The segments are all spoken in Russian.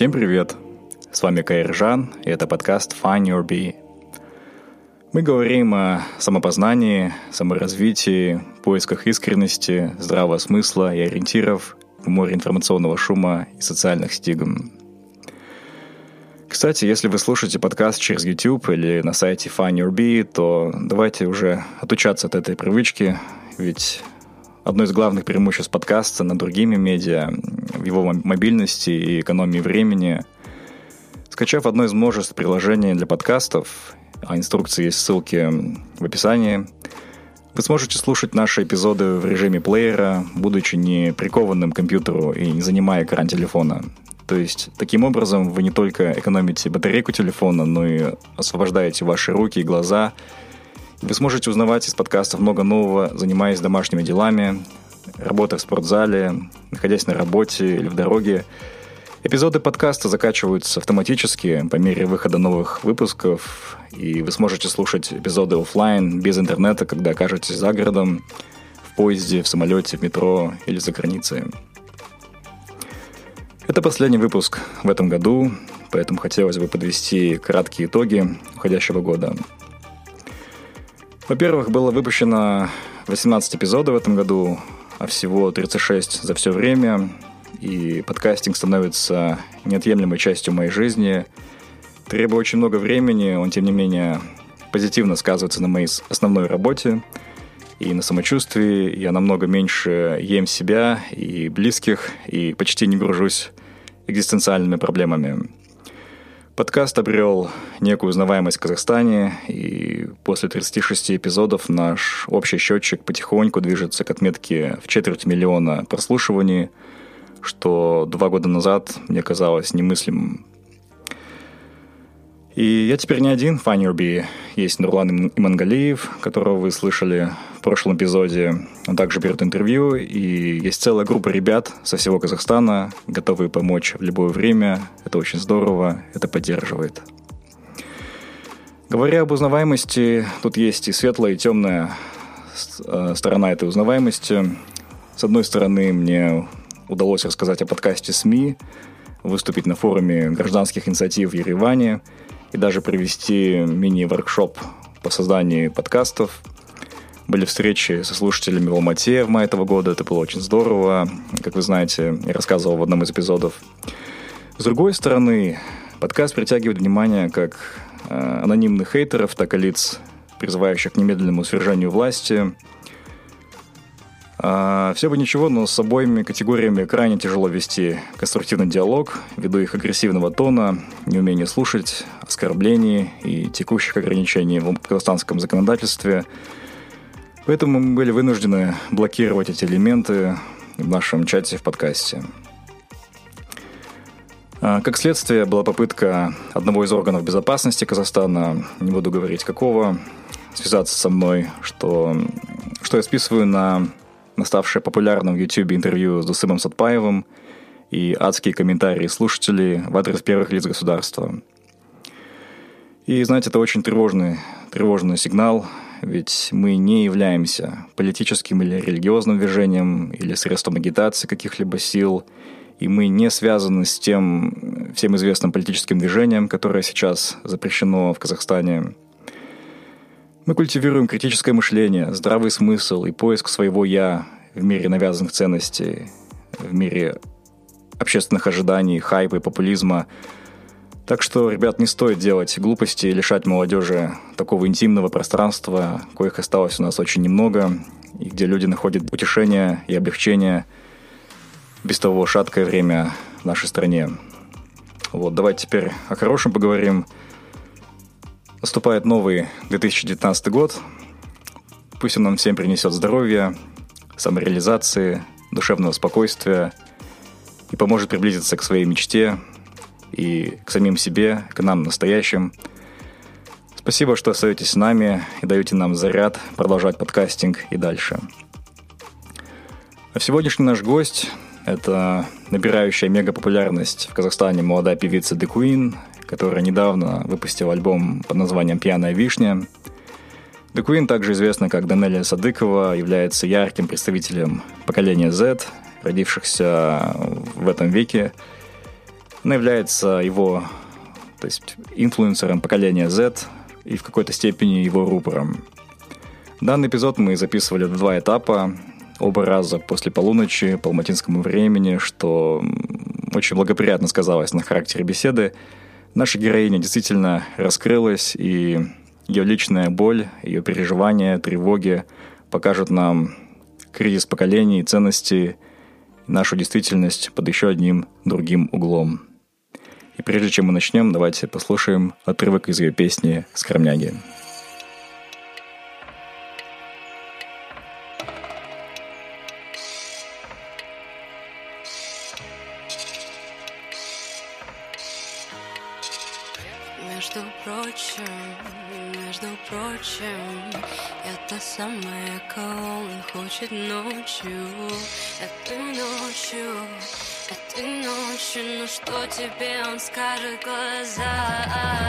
Всем привет! С вами Кайр Жан, и это подкаст Find Your Bee. Мы говорим о самопознании, саморазвитии, поисках искренности, здравого смысла и ориентиров в море информационного шума и социальных стигм. Кстати, если вы слушаете подкаст через YouTube или на сайте Find Your Bee, то давайте уже отучаться от этой привычки, ведь одно из главных преимуществ подкаста над другими медиа в его мобильности и экономии времени. Скачав одно из множеств приложений для подкастов, а инструкции есть ссылки в описании, вы сможете слушать наши эпизоды в режиме плеера, будучи не прикованным к компьютеру и не занимая экран телефона. То есть, таким образом, вы не только экономите батарейку телефона, но и освобождаете ваши руки и глаза – вы сможете узнавать из подкастов много нового, занимаясь домашними делами, работая в спортзале, находясь на работе или в дороге. Эпизоды подкаста закачиваются автоматически по мере выхода новых выпусков, и вы сможете слушать эпизоды офлайн без интернета, когда окажетесь за городом, в поезде, в самолете, в метро или за границей. Это последний выпуск в этом году, поэтому хотелось бы подвести краткие итоги уходящего года – во-первых, было выпущено 18 эпизодов в этом году, а всего 36 за все время. И подкастинг становится неотъемлемой частью моей жизни. Требует очень много времени, он, тем не менее, позитивно сказывается на моей основной работе и на самочувствии. Я намного меньше ем себя и близких, и почти не гружусь экзистенциальными проблемами. Подкаст обрел некую узнаваемость в Казахстане, и после 36 эпизодов наш общий счетчик потихоньку движется к отметке в четверть миллиона прослушиваний, что два года назад мне казалось немыслимым. И я теперь не один в Есть Нурлан Имангалиев, которого вы слышали в прошлом эпизоде. Он также берет интервью. И есть целая группа ребят со всего Казахстана, готовые помочь в любое время. Это очень здорово, это поддерживает. Говоря об узнаваемости, тут есть и светлая, и темная э, сторона этой узнаваемости. С одной стороны, мне удалось рассказать о подкасте СМИ, выступить на форуме гражданских инициатив в Ереване – и даже провести мини-воркшоп по созданию подкастов. Были встречи со слушателями в Алмате в мае этого года. Это было очень здорово. Как вы знаете, я рассказывал в одном из эпизодов. С другой стороны, подкаст притягивает внимание как э, анонимных хейтеров, так и лиц, призывающих к немедленному свержению власти – а, все бы ничего, но с обоими категориями крайне тяжело вести конструктивный диалог ввиду их агрессивного тона, неумения слушать, оскорблений и текущих ограничений в казахстанском законодательстве. Поэтому мы были вынуждены блокировать эти элементы в нашем чате в подкасте. А, как следствие, была попытка одного из органов безопасности Казахстана, не буду говорить какого, связаться со мной, что, что я списываю на на ставшее популярным в YouTube интервью с Дусымом Сатпаевым и адские комментарии слушателей в адрес первых лиц государства. И, знаете, это очень тревожный, тревожный сигнал, ведь мы не являемся политическим или религиозным движением или средством агитации каких-либо сил, и мы не связаны с тем всем известным политическим движением, которое сейчас запрещено в Казахстане – мы культивируем критическое мышление, здравый смысл и поиск своего «я» в мире навязанных ценностей, в мире общественных ожиданий, хайпа и популизма. Так что, ребят, не стоит делать глупости и лишать молодежи такого интимного пространства, коих осталось у нас очень немного, и где люди находят утешение и облегчение без того шаткое время в нашей стране. Вот, давайте теперь о хорошем поговорим. Наступает новый 2019 год. Пусть он нам всем принесет здоровья, самореализации, душевного спокойствия и поможет приблизиться к своей мечте и к самим себе, к нам настоящим. Спасибо, что остаетесь с нами и даете нам заряд продолжать подкастинг и дальше. А сегодняшний наш гость – это набирающая мега популярность в Казахстане молодая певица The Queen, которая недавно выпустила альбом под названием «Пьяная вишня». The Queen, также известна как Данелия Садыкова, является ярким представителем поколения Z, родившихся в этом веке. Она является его, то есть инфлюенсером поколения Z и в какой-то степени его рупором. Данный эпизод мы записывали в два этапа, оба раза после полуночи по алматинскому времени, что очень благоприятно сказалось на характере беседы – наша героиня действительно раскрылась, и ее личная боль, ее переживания, тревоги покажут нам кризис поколений, ценности, нашу действительность под еще одним другим углом. И прежде чем мы начнем, давайте послушаем отрывок из ее песни «Скромняги». самая, кого он хочет ночью Этой ночью, этой ночью Ну что тебе он скажет глаза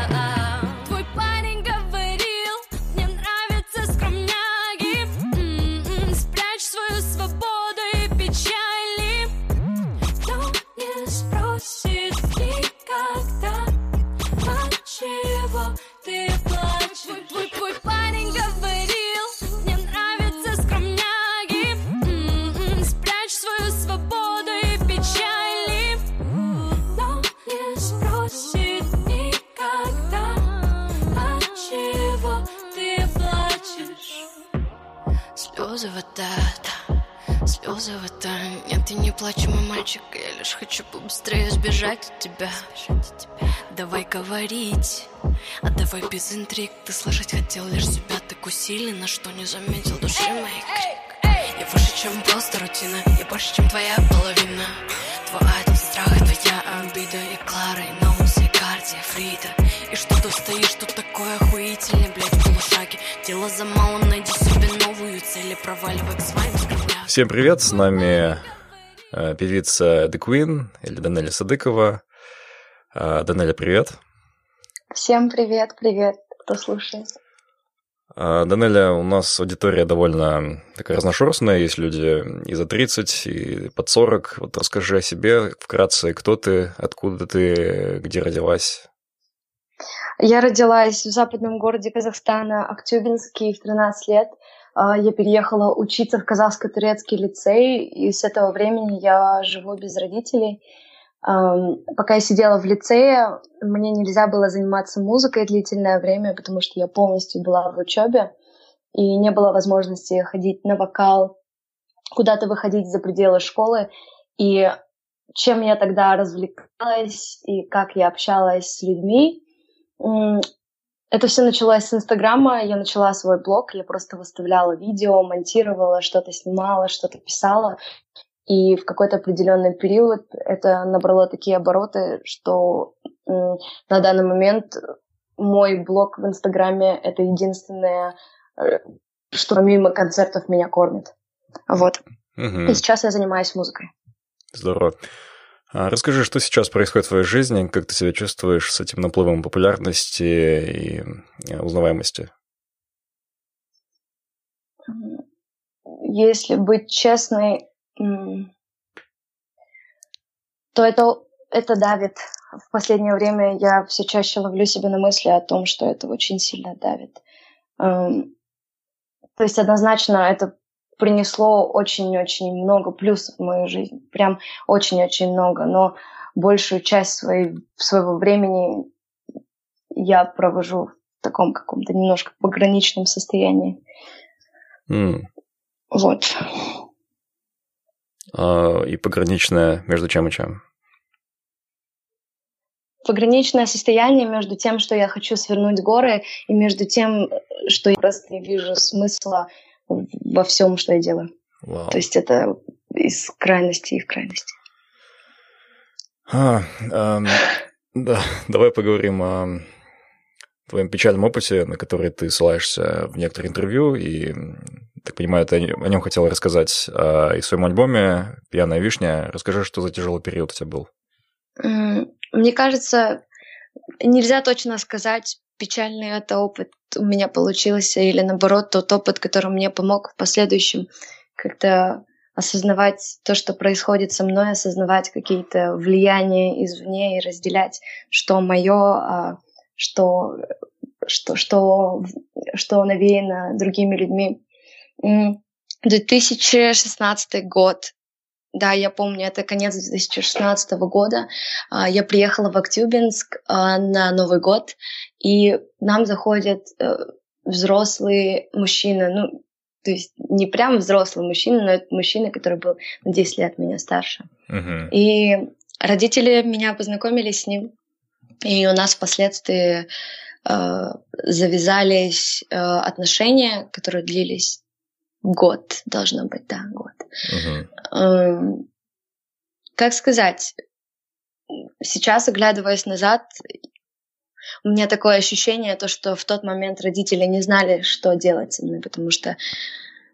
побыстрее сбежать от тебя. Давай говорить, а давай без интриг. Ты слышать хотел лишь себя так усиленно Что не заметил души моей. крик Я выше, чем просто рутина Я больше, чем твоя половина. Твой айдол страх, твоя обида И Клара, и Ноунс, и Карди, и Фрида. И что ты стоишь, тут такое охуительное, блядь, в полушаге? Дело за малым, Всем привет, с нами Э, певица The Queen или Данеля Садыкова. Э, Данеля, привет. Всем привет, привет, кто слушает. Э, Данеля, у нас аудитория довольно такая разношерстная, есть люди и за 30, и под 40. Вот расскажи о себе вкратце, кто ты, откуда ты, где родилась. Я родилась в западном городе Казахстана, Актюбинский, в 13 лет. А, я переехала учиться в казахско-турецкий лицей, и с этого времени я живу без родителей. Пока я сидела в лицее, мне нельзя было заниматься музыкой длительное время, потому что я полностью была в учебе, и не было возможности ходить на вокал, куда-то выходить за пределы школы. И чем я тогда развлекалась и как я общалась с людьми, это все началось с Инстаграма. Я начала свой блог, я просто выставляла видео, монтировала, что-то снимала, что-то писала. И в какой-то определенный период это набрало такие обороты, что на данный момент мой блог в Инстаграме — это единственное, э, что мимо концертов меня кормит. Вот. Угу. И сейчас я занимаюсь музыкой. Здорово. А расскажи, что сейчас происходит в твоей жизни, как ты себя чувствуешь с этим наплывом популярности и узнаваемости? Если быть честной, то это, это давит. В последнее время я все чаще ловлю себя на мысли о том, что это очень сильно давит. Эм, то есть однозначно это принесло очень-очень много плюсов в мою жизнь. Прям очень-очень много. Но большую часть своей, своего времени я провожу в таком каком-то немножко пограничном состоянии. Mm. Вот. А, и пограничное между чем и чем? Пограничное состояние между тем, что я хочу свернуть горы, и между тем, что я просто не вижу смысла во всем, что я делаю. Wow. То есть это из крайности в крайности. А, эм, да, давай поговорим о твоем печальном опыте, на который ты ссылаешься в некоторые интервью, и, так понимаю, ты о нем хотел рассказать а, и в своем альбоме «Пьяная вишня». Расскажи, что за тяжелый период у тебя был. Мне кажется, нельзя точно сказать, печальный это опыт у меня получился, или наоборот, тот опыт, который мне помог в последующем как-то осознавать то, что происходит со мной, осознавать какие-то влияния извне и разделять, что мое, а, что, что, что, что навеяно другими людьми. 2016 год. Да, я помню, это конец 2016 года. А, я приехала в Актюбинск а, на Новый год, и нам заходят э, взрослые мужчины, ну, то есть не прям взрослый мужчина, но это мужчина, который был на 10 лет меня старше. Uh-huh. И родители меня познакомили с ним, и у нас впоследствии э, завязались э, отношения, которые длились год, должно быть, да, год. Э, как сказать, сейчас, оглядываясь назад, у меня такое ощущение, то, что в тот момент родители не знали, что делать со мной, потому что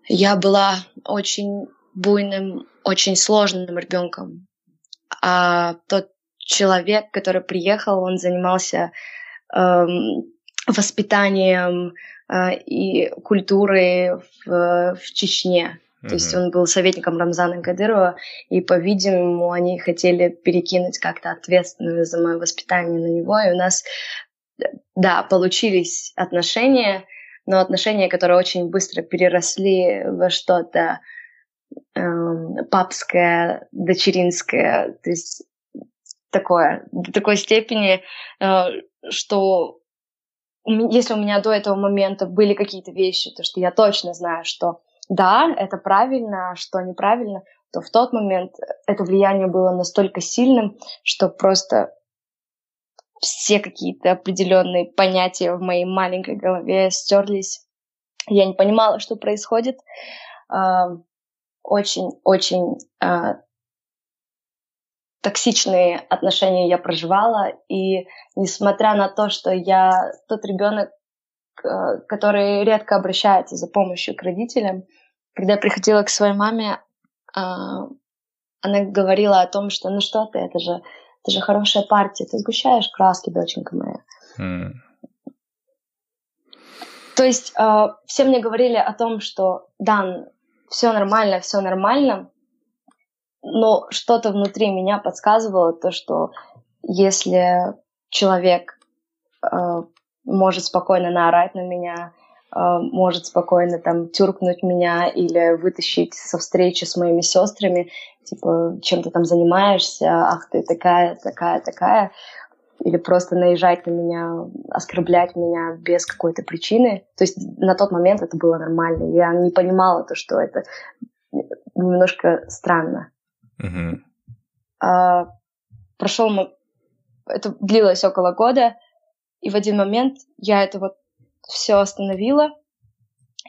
я была очень буйным, очень сложным ребенком. А тот человек, который приехал, он занимался эм, воспитанием и культурой в, в Чечне. То есть он был советником Рамзана Кадырова, и, по-видимому, они хотели перекинуть как-то ответственность за мое воспитание на него, и у нас, да, получились отношения, но отношения, которые очень быстро переросли во что-то э, папское, дочеринское, то есть такое, до такой степени, э, что если у меня до этого момента были какие-то вещи, то что я точно знаю, что да, это правильно, а что неправильно, то в тот момент это влияние было настолько сильным, что просто все какие-то определенные понятия в моей маленькой голове стерлись. Я не понимала, что происходит. Очень-очень токсичные отношения я проживала, и несмотря на то, что я тот ребенок, Э, который редко обращается за помощью к родителям. Когда я приходила к своей маме, а, она говорила о том, что ну что ты, это же, это же хорошая партия, ты сгущаешь краски, доченька моя. Mm. То есть э, все мне говорили о том, что Дан, все нормально, все нормально, но что-то внутри меня подсказывало то, что если человек э, может спокойно наорать на меня, а, может спокойно там тюркнуть меня или вытащить со встречи с моими сестрами, типа, чем ты там занимаешься, ах ты такая, такая, такая, или просто наезжать на меня, оскорблять меня без какой-то причины. То есть на тот момент это было нормально. Я не понимала то, что это немножко странно. Mm-hmm. А, прошел, это длилось около года, и в один момент я это вот все остановила.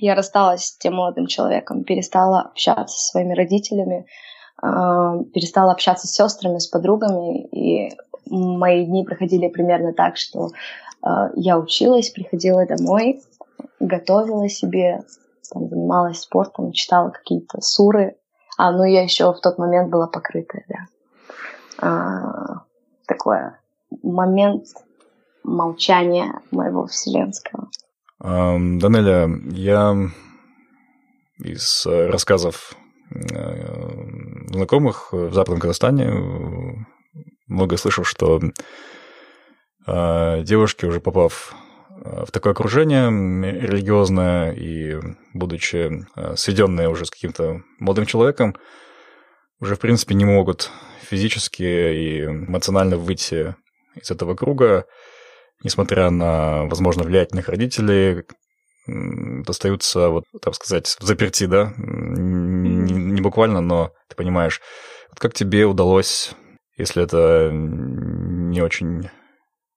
Я рассталась с тем молодым человеком, перестала общаться со своими родителями, э, перестала общаться с сестрами, с подругами. И мои дни проходили примерно так, что э, я училась, приходила домой, готовила себе, там, занималась спортом, читала какие-то суры. А, ну я еще в тот момент была покрытая, да. А, такой момент молчания моего вселенского. Данеля, я из рассказов э, знакомых в Западном Казахстане много слышал, что э, девушки, уже попав э, в такое окружение религиозное и будучи сведенные уже с каким-то молодым человеком, уже, в принципе, не могут физически и эмоционально выйти из этого круга, несмотря на, возможно, влиятельных родителей, остаются, вот, так сказать, в заперти, да? Не, не буквально, но ты понимаешь. Вот как тебе удалось, если это не очень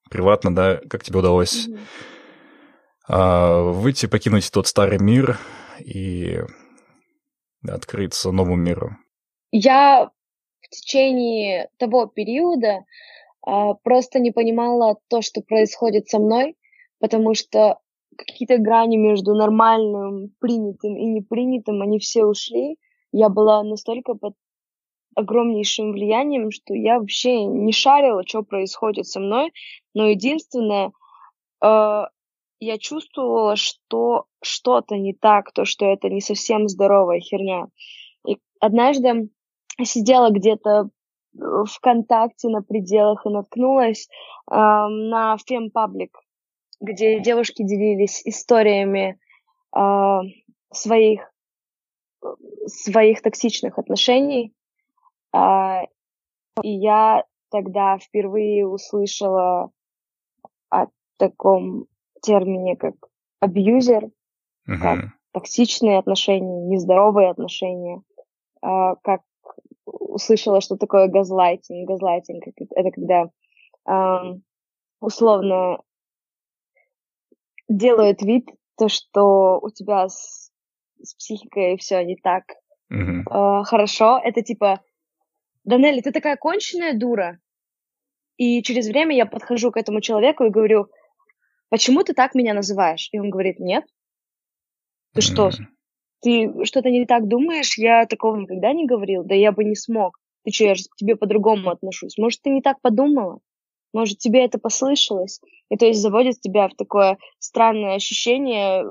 приватно, да, как тебе удалось mm-hmm. А, выйти, покинуть тот старый мир и открыться новому миру? Я в течение того периода а, просто не понимала то, что происходит со мной, потому что какие-то грани между нормальным, принятым и непринятым, они все ушли. Я была настолько под огромнейшим влиянием, что я вообще не шарила, что происходит со мной. Но единственное, э, я чувствовала, что что-то не так, то, что это не совсем здоровая херня. И однажды сидела где-то ВКонтакте на пределах и наткнулась э, на фемпаблик, где девушки делились историями э, своих своих токсичных отношений. Э, и я тогда впервые услышала о таком термине, как абьюзер, uh-huh. как токсичные отношения, нездоровые отношения, э, как услышала, что такое газлайтинг. Газлайтинг — это когда э, условно делают вид, то, что у тебя с, с психикой все не так mm-hmm. э, хорошо. Это типа, Данелли, ты такая конченая дура. И через время я подхожу к этому человеку и говорю, почему ты так меня называешь? И он говорит, нет. Ты что, ты что-то не так думаешь? Я такого никогда не говорил, да я бы не смог. Ты что, я же к тебе по-другому отношусь. Может, ты не так подумала? Может, тебе это послышалось? И то есть заводит тебя в такое странное ощущение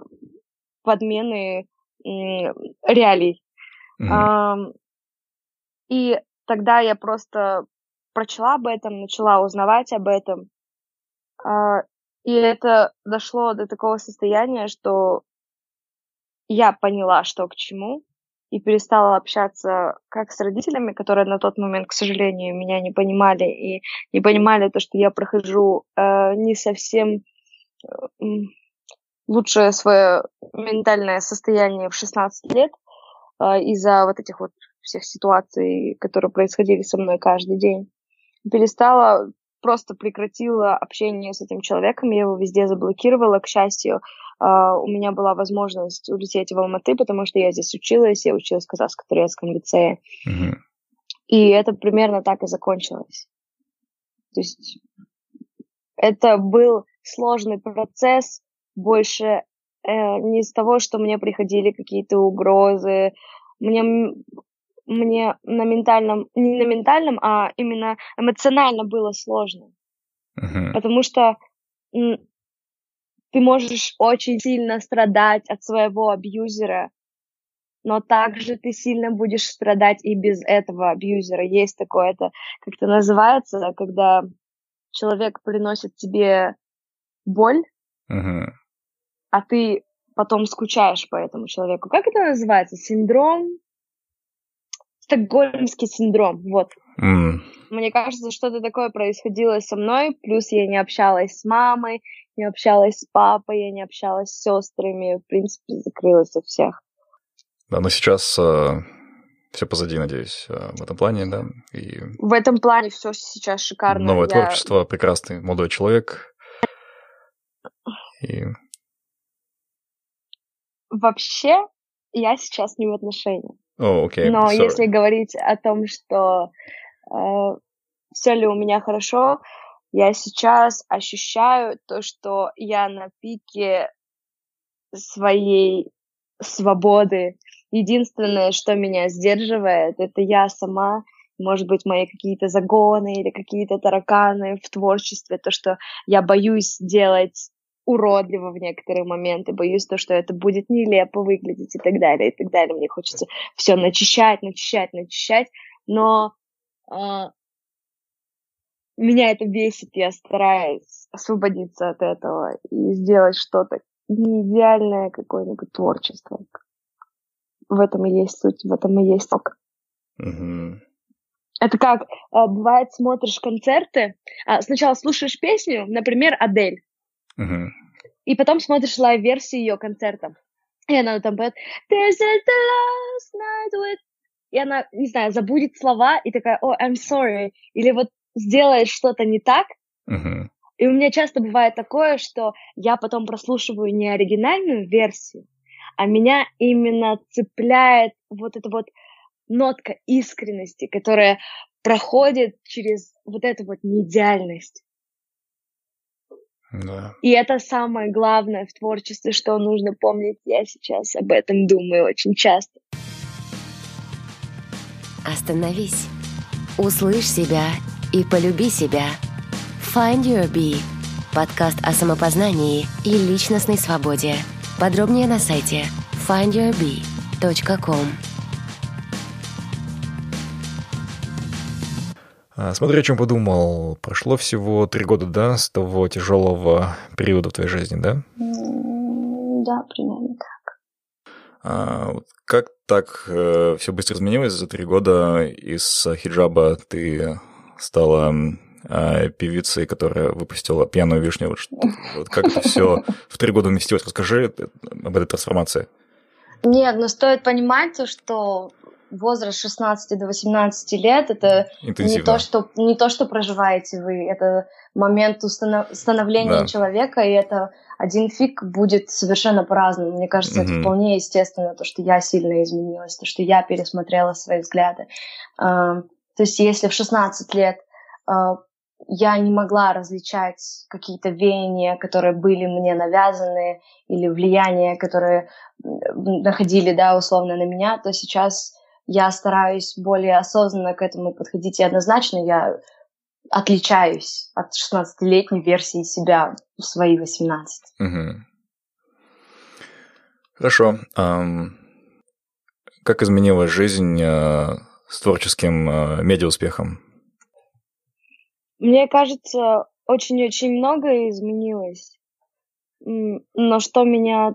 подмены реалий. Mm-hmm. А, и тогда я просто прочла об этом, начала узнавать об этом. А, и это дошло до такого состояния, что я поняла, что к чему, и перестала общаться как с родителями, которые на тот момент, к сожалению, меня не понимали и не понимали то, что я прохожу э, не совсем э, лучшее свое ментальное состояние в 16 лет э, из-за вот этих вот всех ситуаций, которые происходили со мной каждый день. Перестала, просто прекратила общение с этим человеком, я его везде заблокировала, к счастью, Uh, у меня была возможность улететь в Алматы, потому что я здесь училась, я училась в казахско-турецком лицее. Mm-hmm. И это примерно так и закончилось. То есть это был сложный процесс, больше э, не из того, что мне приходили какие-то угрозы. Мне, мне на ментальном, не на ментальном, а именно эмоционально было сложно. Uh-huh. Потому что ты можешь очень сильно страдать от своего абьюзера, но также ты сильно будешь страдать и без этого абьюзера. Есть такое, это как это называется, когда человек приносит тебе боль, uh-huh. а ты потом скучаешь по этому человеку. Как это называется? Синдром? Стокгольмский синдром, вот. Mm. Мне кажется, что-то такое происходило со мной, плюс я не общалась с мамой, не общалась с папой, я не общалась с сестрами, в принципе, закрылась от всех. Да, но сейчас э, все позади, надеюсь, э, в этом плане, да? И... В этом плане все сейчас шикарно. Новое я... творчество, прекрасный молодой человек. И... Вообще, я сейчас не в отношениях. Oh, okay. Но Sorry. если говорить о том, что э, все ли у меня хорошо, я сейчас ощущаю то, что я на пике своей свободы. Единственное, что меня сдерживает, это я сама, может быть, мои какие-то загоны или какие-то тараканы в творчестве, то, что я боюсь делать уродливо в некоторые моменты, боюсь то, что это будет нелепо выглядеть и так далее, и так далее. Мне хочется все начищать, начищать, начищать, но э, меня это бесит, я стараюсь освободиться от этого и сделать что-то не идеальное какое-нибудь творчество. В этом и есть суть, в этом и есть сок. Угу. Это как, а, бывает, смотришь концерты, а, сначала слушаешь песню, например, Адель, И потом смотришь live-версию ее концертов. И она там поет This is the last night with... И она, не знаю, забудет слова и такая, о, I'm sorry. Или вот сделает что-то не так. Мгм. И у меня часто бывает такое, что я потом прослушиваю не оригинальную версию, а меня именно цепляет вот эта вот нотка искренности, которая проходит через вот эту вот неидеальность. Да. И это самое главное в творчестве, что нужно помнить. Я сейчас об этом думаю очень часто. Остановись. Услышь себя и полюби себя. Find Your Bee. Подкаст о самопознании и личностной свободе. Подробнее на сайте findyourbee.com. Смотри, о чем подумал. Прошло всего три года, да, с того тяжелого периода в твоей жизни, да? Да, примерно так. А, вот как так все быстро изменилось за три года? Из хиджаба ты стала а, певицей, которая выпустила пьяную вишню. Вот, вот как это все в три года вместилось? Расскажи э, об этой трансформации. Нет, но стоит понимать, то, что возраст 16 до 18 лет это не то, что, не то, что проживаете вы, это момент установ- становления Да. человека, и это один фиг будет совершенно по-разному. Мне кажется, это Мгм. вполне естественно, то, что я сильно изменилась, то, что я пересмотрела свои взгляды. А, То есть если в 16 лет а, я не могла различать какие-то веяния, которые были мне навязаны, или влияния, которые находили, да, условно на меня, то сейчас я стараюсь более осознанно к этому подходить, и однозначно я отличаюсь от 16-летней версии себя в свои 18. Мгм. Хорошо. Ам, Как изменилась жизнь э, с творческим э, медиауспехом? Мне кажется, очень-очень многое изменилось. Но что меня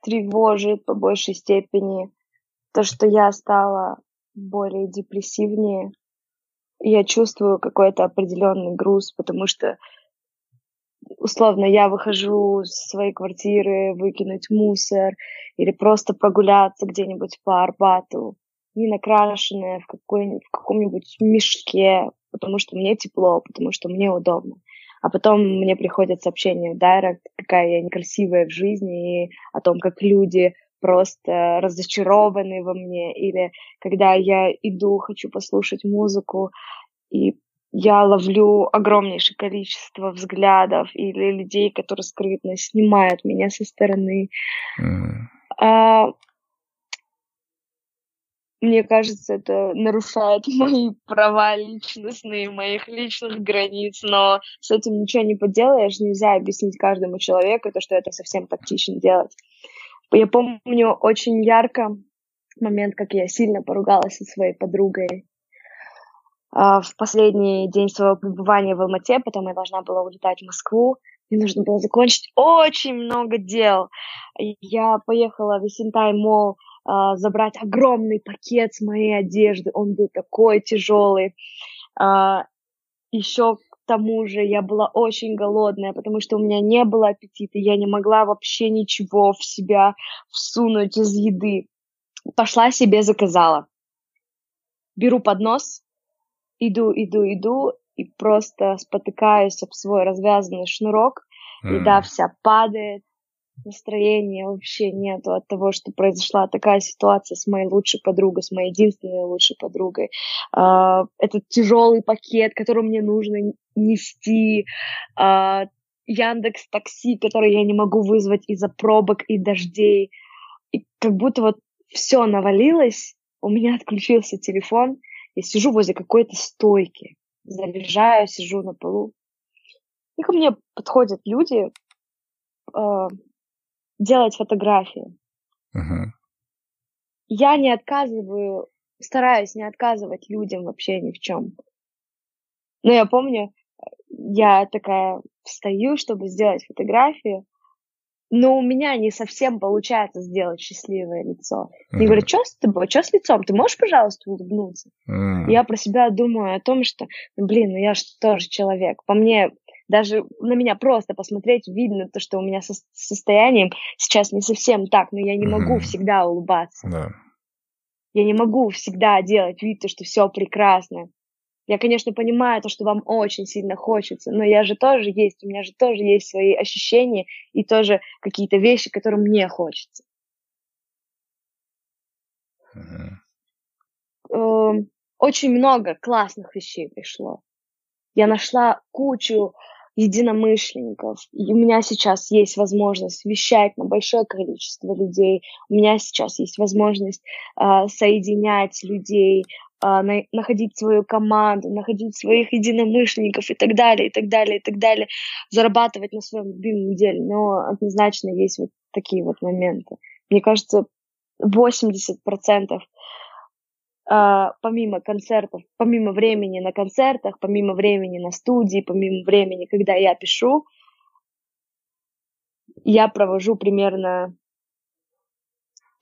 тревожит по большей степени, то, что я стала более депрессивнее. Я чувствую какой-то определенный груз, потому что, условно, я выхожу из своей квартиры выкинуть мусор или просто прогуляться где-нибудь по Арбату, не накрашенная в, какой, в каком-нибудь мешке, потому что мне тепло, потому что мне удобно. А потом мне приходят сообщения в директ, какая я некрасивая в жизни, и о том, как люди просто разочарованы во мне, или когда я иду, хочу послушать музыку, и я ловлю огромнейшее количество взглядов или людей, которые скрытно снимают меня со стороны. Мгм. А, мне кажется, это нарушает мои права личностные, моих личных границ, но с этим ничего не поделаешь, нельзя объяснить каждому человеку, то, что это совсем тактично делать. Я помню очень ярко момент, как я сильно поругалась со своей подругой а, в последний день своего пребывания в Алмате, потом я должна была улетать в Москву, мне нужно было закончить очень много дел. Я поехала в Esentai Mall а, забрать огромный пакет с моей одежды, он был такой тяжелый. А, еще к тому же я была очень голодная, потому что у меня не было аппетита, я не могла вообще ничего в себя всунуть из еды. Пошла себе заказала. Беру поднос, иду, иду, иду, и просто спотыкаюсь об свой развязанный шнурок, еда М. вся падает, настроения вообще нету от того, что произошла такая ситуация с моей лучшей подругой, с моей единственной лучшей подругой. А, Этот тяжелый пакет, который мне нужно нести, а, Яндекс Такси, который я не могу вызвать из-за пробок и дождей. И как будто вот все навалилось, у меня отключился телефон, я сижу возле какой-то стойки, заряжаю, сижу на полу. И ко мне подходят люди э, делать фотографии. Мгм. Я не отказываю, стараюсь не отказывать людям вообще ни в чем. Но я помню, я такая встаю, чтобы сделать фотографию, но у меня не совсем получается сделать счастливое лицо. Mm-hmm. Мне говорят, что с тобой, что с лицом, ты можешь, пожалуйста, улыбнуться? Mm-hmm. Я про себя думаю о том, что, блин, ну я же тоже человек. По мне, даже на меня просто посмотреть, видно то, что у меня со состоянием сейчас не совсем так, но я не могу mm-hmm. всегда улыбаться. Да. Я не могу всегда делать вид, то, что все прекрасно. Я, конечно, понимаю то, что вам очень сильно хочется, но я же тоже есть, у меня же тоже есть свои ощущения и тоже какие-то вещи, которые мне хочется. Uh-huh. Очень много классных вещей пришло. Я нашла кучу единомышленников. И у меня сейчас есть возможность вещать на большое количество людей. У меня сейчас есть возможность э, соединять людей, а, на, находить свою команду, находить своих единомышленников и так далее, и так далее, и так далее, зарабатывать на своем любимом деле. Но однозначно есть вот такие вот моменты. Мне кажется, 80% Uh, помимо концертов, помимо времени на концертах, помимо времени на студии, помимо времени, когда я пишу, я провожу примерно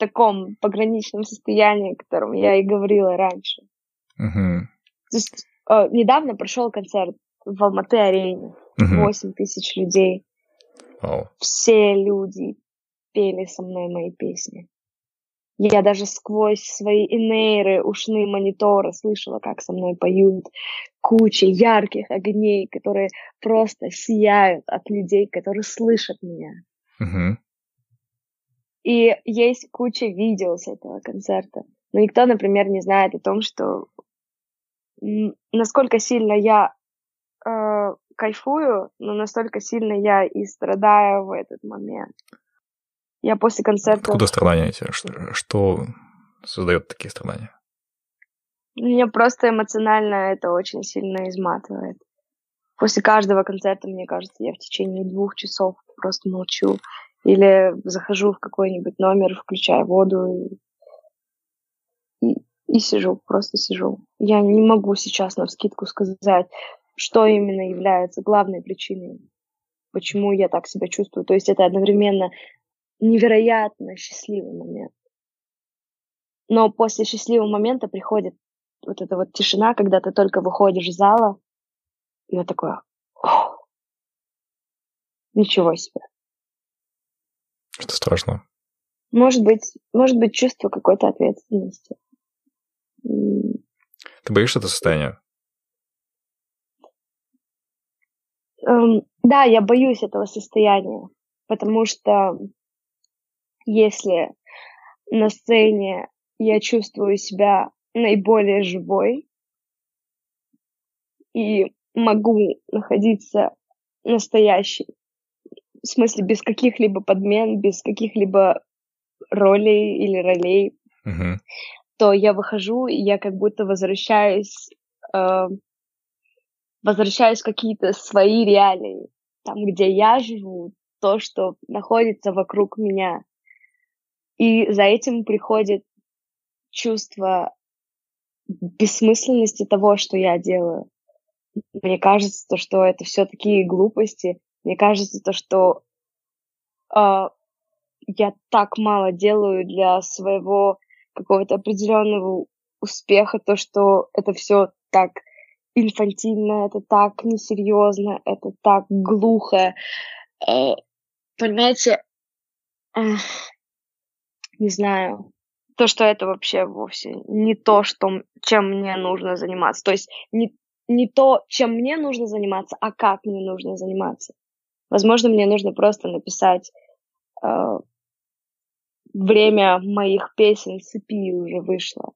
таком пограничном состоянии, о котором я и говорила раньше. Uh-huh. То есть э, недавно прошел концерт в Алматы-арене. Uh-huh. 8 тысяч людей. Oh. Все люди пели со мной мои песни. Я даже сквозь свои инейры, ушные мониторы слышала, как со мной поют. Куча ярких огней, которые просто сияют от людей, которые слышат меня. И есть куча видео с этого концерта. Но никто, например, не знает о том, что насколько сильно я э, кайфую, но настолько сильно я и страдаю в этот момент. Я после концерта... Откуда страдания эти? Что, что создает такие страдания? Меня просто эмоционально это очень сильно изматывает. После каждого концерта, мне кажется, я в течение двух часов просто молчу. Или захожу в какой-нибудь номер, включаю воду и, и сижу, просто сижу. Я не могу сейчас на вскидку сказать, что именно является главной причиной, почему я так себя чувствую. То есть это одновременно невероятно счастливый момент. Но после счастливого момента приходит вот эта вот тишина, когда ты только выходишь из зала, и вот такое, ничего себе. Что страшно? Может быть, может быть чувство какой-то ответственности. Ты боишься это состояние? Эм, да, я боюсь этого состояния, потому что если на сцене я чувствую себя наиболее живой и могу находиться настоящей, в смысле без каких-либо подмен, без каких-либо ролей или ролей, uh-huh. то я выхожу, и я как будто возвращаюсь, э, возвращаюсь в какие-то свои реалии, там, где я живу, то, что находится вокруг меня. И за этим приходит чувство бессмысленности того, что я делаю. Мне кажется, то, что это все такие глупости. Мне кажется, то, что э, я так мало делаю для своего какого-то определенного успеха, то, что это все так инфантильно, это так несерьезно, это так глухо. Э, понимаете, э, не знаю, то, что это вообще вовсе не то, что, чем мне нужно заниматься. То есть не, не то, чем мне нужно заниматься, а как мне нужно заниматься. Возможно, мне нужно просто написать э, время моих песен цепи уже вышло.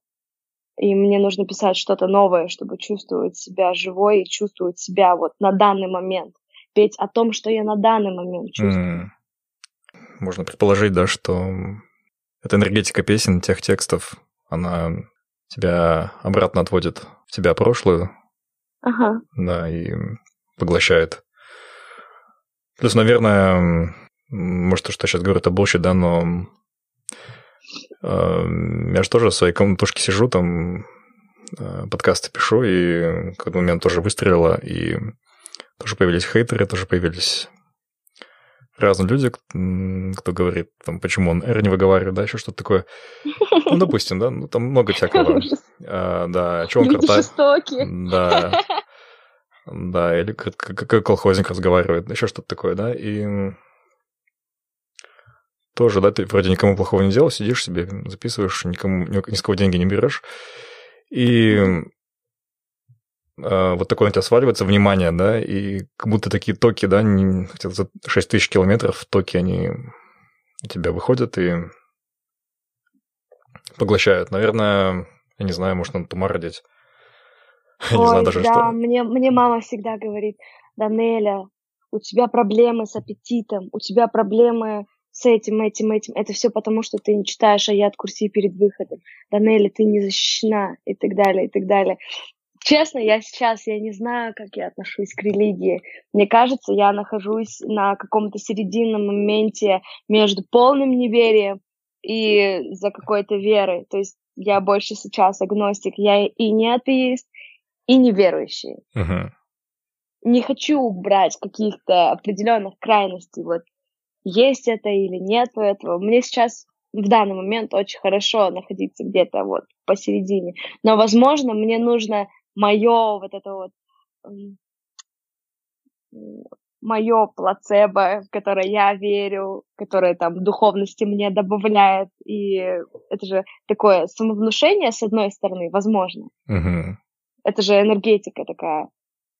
И мне нужно писать что-то новое, чтобы чувствовать себя живой и чувствовать себя вот на данный момент. Петь о том, что я на данный момент чувствую. Mm. Можно предположить, да, что эта энергетика песен, тех текстов, она тебя обратно отводит в тебя прошлую. Ага. Да, и поглощает. Плюс, наверное, может, то, что я сейчас говорю, это bullshit, да, но э, я же тоже в своей комнатушке сижу, там э, подкасты пишу, и в какой-то момент тоже выстрелило, и тоже появились хейтеры, тоже появились разные люди, кто говорит, там, почему он R не выговаривает, да, еще что-то такое. Ну, допустим, да, ну, там много всякого. А, да, что он Люди жестокие. Да. Да, или как, колхозник разговаривает, еще что-то такое, да, и тоже, да, ты вроде никому плохого не делал, сидишь себе, записываешь, никому, ни с кого деньги не берешь, и вот такое на тебя сваливается внимание, да, и как будто такие токи, да, не, хотя за 6 тысяч километров токи, они у тебя выходят и поглощают. Наверное, я не знаю, может, надо тума родить. Ой, не знаю даже, да, что. Мне, мне мама всегда говорит, Данеля, у тебя проблемы с аппетитом, у тебя проблемы с этим, этим, этим. Это все потому, что ты не читаешь аят курси перед выходом. Данеля, ты не защищена и так далее, и так далее. Честно, я сейчас, я не знаю, как я отношусь к религии. Мне кажется, я нахожусь на каком-то серединном моменте между полным неверием и за какой-то верой. То есть я больше сейчас агностик. Я и не атеист, и неверующий. Uh-huh. Не хочу брать каких-то определенных крайностей. Вот есть это или нет этого. Мне сейчас в данный момент очень хорошо находиться где-то вот посередине. Но, возможно, мне нужно мое вот это вот мое плацебо, в которое я верю, которое там духовности мне добавляет. И это же такое самовнушение, с одной стороны, возможно. Угу. Это же энергетика такая,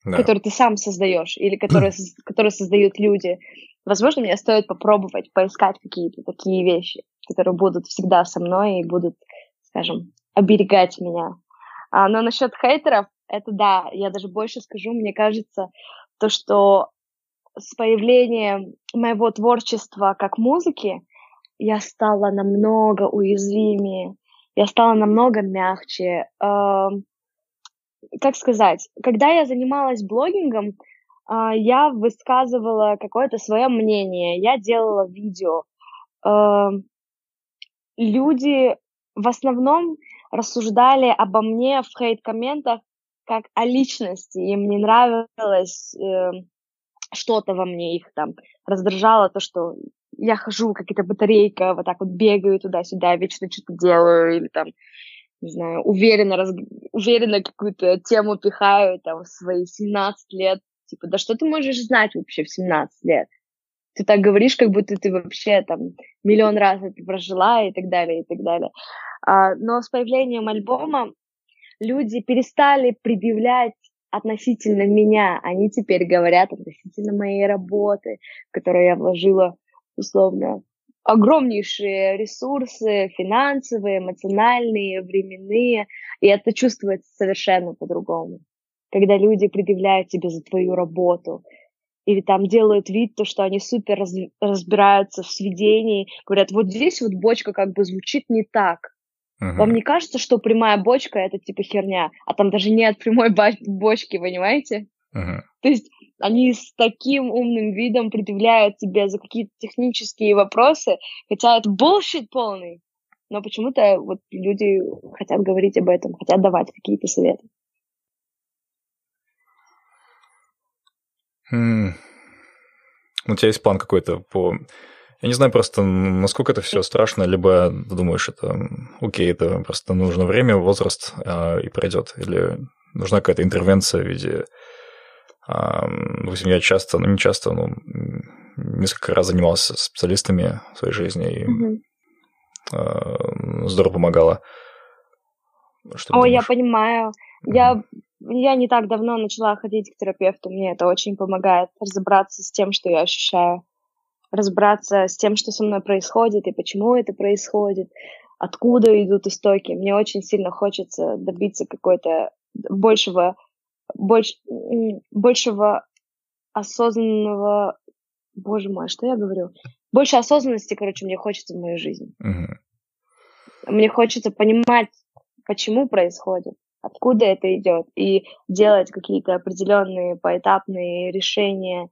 да. которую ты сам создаешь, или которую, которую создают люди. Возможно, мне стоит попробовать поискать какие-то такие вещи, которые будут всегда со мной и будут, скажем, оберегать меня. А, но насчет хейтеров, это да, я даже больше скажу, мне кажется, то, что с появлением моего творчества как музыки я стала намного уязвимее, я стала намного мягче. Э, как сказать, когда я занималась блогингом, э, я высказывала какое-то свое мнение, я делала видео. Э, люди в основном рассуждали обо мне в хейт-комментах как о личности. Им не нравилось э, что-то во мне их там раздражало, то, что я хожу, как эта батарейка, вот так вот бегаю туда-сюда, вечно что-то делаю, или там, не знаю, уверенно, раз... уверенно какую-то тему пихаю там в свои 17 лет. Типа, да что ты можешь знать вообще в 17 лет? Ты так говоришь, как будто ты вообще там миллион раз это прожила и так далее, и так далее. А, но с появлением альбома люди перестали предъявлять относительно меня, они теперь говорят относительно моей работы, в которую я вложила, условно, огромнейшие ресурсы финансовые, эмоциональные, временные, и это чувствуется совершенно по-другому. Когда люди предъявляют тебе за твою работу, или там делают вид, то, что они супер раз, разбираются в сведении, говорят, вот здесь вот бочка как бы звучит не так, Uh-huh. Вам не кажется, что прямая бочка это типа херня, а там даже нет прямой бочки, понимаете? Uh-huh. То есть они с таким умным видом предъявляют тебе за какие-то технические вопросы, хотя это bullshit полный. Но почему-то вот люди хотят говорить об этом, хотят давать какие-то советы. Mm. У тебя есть план какой-то по я не знаю просто, насколько это все страшно, либо ты думаешь, это окей, это просто нужно время, возраст э, и пройдет, или нужна какая-то интервенция в виде... Допустим, я часто, ну не часто, но несколько раз занимался специалистами в своей жизни, и угу. э, здорово помогало. Что О, я понимаю. Я, я не так давно начала ходить к терапевту, мне это очень помогает разобраться с тем, что я ощущаю разобраться с тем, что со мной происходит и почему это происходит, откуда идут истоки. Мне очень сильно хочется добиться какой-то большего, больш, большего осознанного... Боже мой, что я говорю? Больше осознанности, короче, мне хочется в мою жизнь. Угу. Мне хочется понимать, почему происходит, откуда это идет, и делать какие-то определенные поэтапные решения,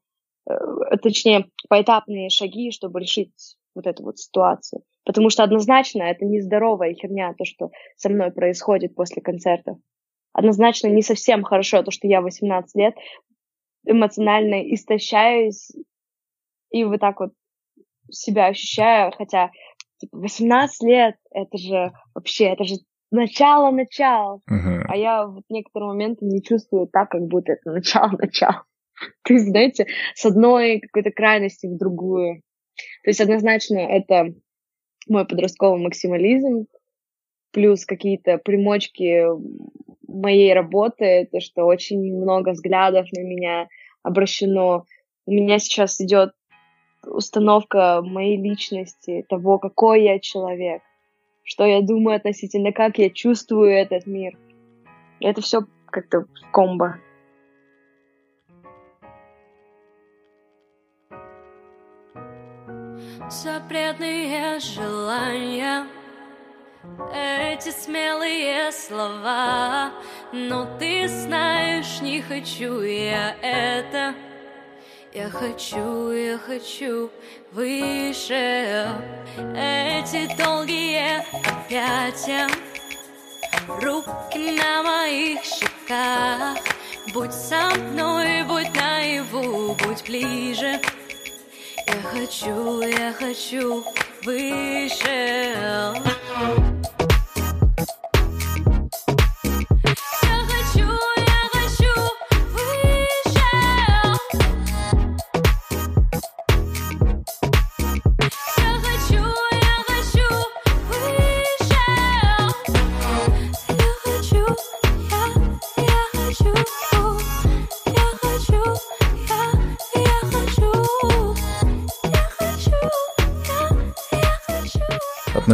Э, точнее, поэтапные шаги, чтобы решить вот эту вот ситуацию. Потому что однозначно это нездоровая херня, то, что со мной происходит после концертов. Однозначно не совсем хорошо то, что я 18 лет эмоционально истощаюсь и вот так вот себя ощущаю, хотя типа, 18 лет, это же вообще, это же начало-начало. Мгм. А я в некоторые моменты не чувствую так, как будто это начало-начало. То есть, знаете, с одной какой-то крайности в другую. То есть однозначно это мой подростковый максимализм, плюс какие-то примочки моей работы, то, что очень много взглядов на меня обращено. У меня сейчас идет установка моей личности, того, какой я человек, что я думаю относительно, как я чувствую этот мир. Это все как-то комбо. Запретные желания Эти смелые слова Но ты знаешь, не хочу я это Я хочу, я хочу выше. Эти долгие объятия Руки на моих щеках. Будь со мной, будь наяву, будь ближе. Я хочу, я хочу выше.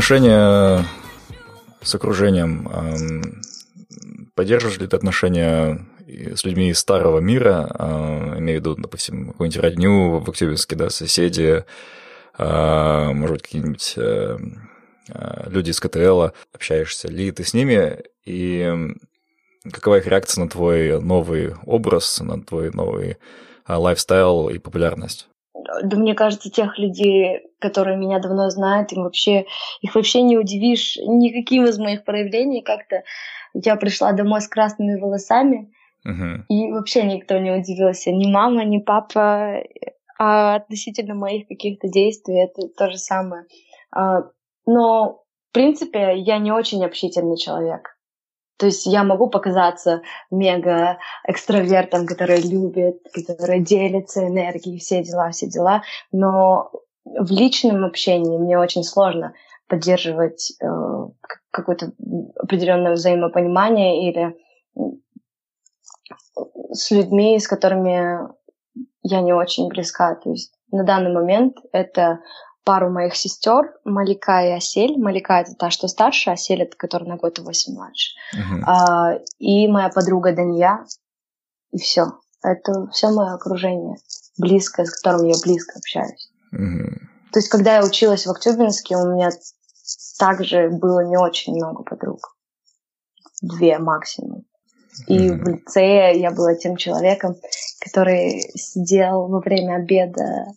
Отношения с окружением. эм, Поддерживаешь ли ты отношения и с людьми из старого мира, э, имею в виду, допустим, какую-нибудь родню в Актюбинске, да, соседи, э, может быть, какие-нибудь э, э, люди из КТЛ, общаешься ли ты с ними, и м, какова их реакция на твой новый образ, на твой новый э, лайфстайл и популярность? Да мне кажется, тех людей, которые меня давно знают, им вообще, их вообще не удивишь никаким из моих проявлений. Как-то я пришла домой с красными волосами, Мгм. и вообще никто не удивился. Ни мама, ни папа. А относительно моих каких-то действий это то же самое. А, Но, в принципе, я не очень общительный человек. То есть я могу показаться мега экстравертом, который любит, который делится энергией, все дела, все дела, но в личном общении мне очень сложно поддерживать э, какое-то определенное взаимопонимание или м, с людьми, с которыми я не очень близка. То есть на данный момент это пару моих сестер, Малика и Асель. Малика это та, что старше, Асель это которая на год и восемь младше. Мгм. А, и моя подруга Дания. И все. Это все мое окружение близкое, с которым я близко общаюсь. Мгм. То есть, когда я училась в Актюбинске, у меня также было не очень много подруг. Две максимум. И Мгм. в лицее я была тем человеком, который сидел во время обеда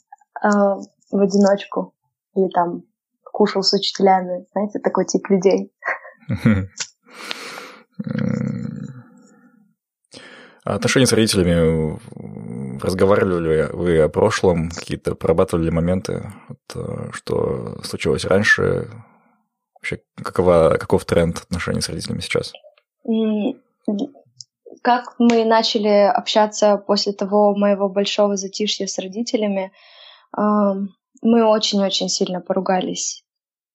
а, в одиночку или там кушал с учителями. Знаете, такой тип людей. А отношения с родителями, разговаривали ли вы о прошлом, какие-то прорабатывали ли моменты, вот, э, что случилось раньше? Вообще, какова, каков тренд отношений с родителями сейчас? Как мы начали общаться после того моего большого затишья с родителями, мы очень-очень сильно поругались.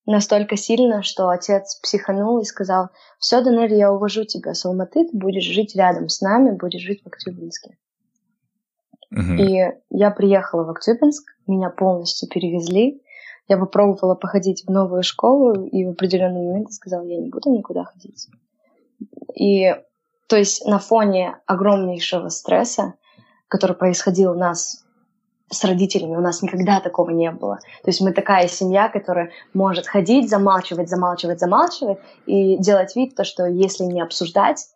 Настолько сильно, что отец психанул и сказал, все, Данель, я увожу тебя с Алматы, ты будешь жить рядом с нами, будешь жить в Актюбинске. Мгм. И я приехала в Актюбинск, меня полностью перевезли. Я попробовала походить в новую школу, и в определенный момент я сказала, я не буду никуда ходить. И то есть на фоне огромнейшего стресса, который происходил у нас с родителями, у нас никогда такого не было. То есть мы такая семья, которая может ходить, замалчивать, замалчивать, замалчивать и делать вид, то, что если не обсуждать,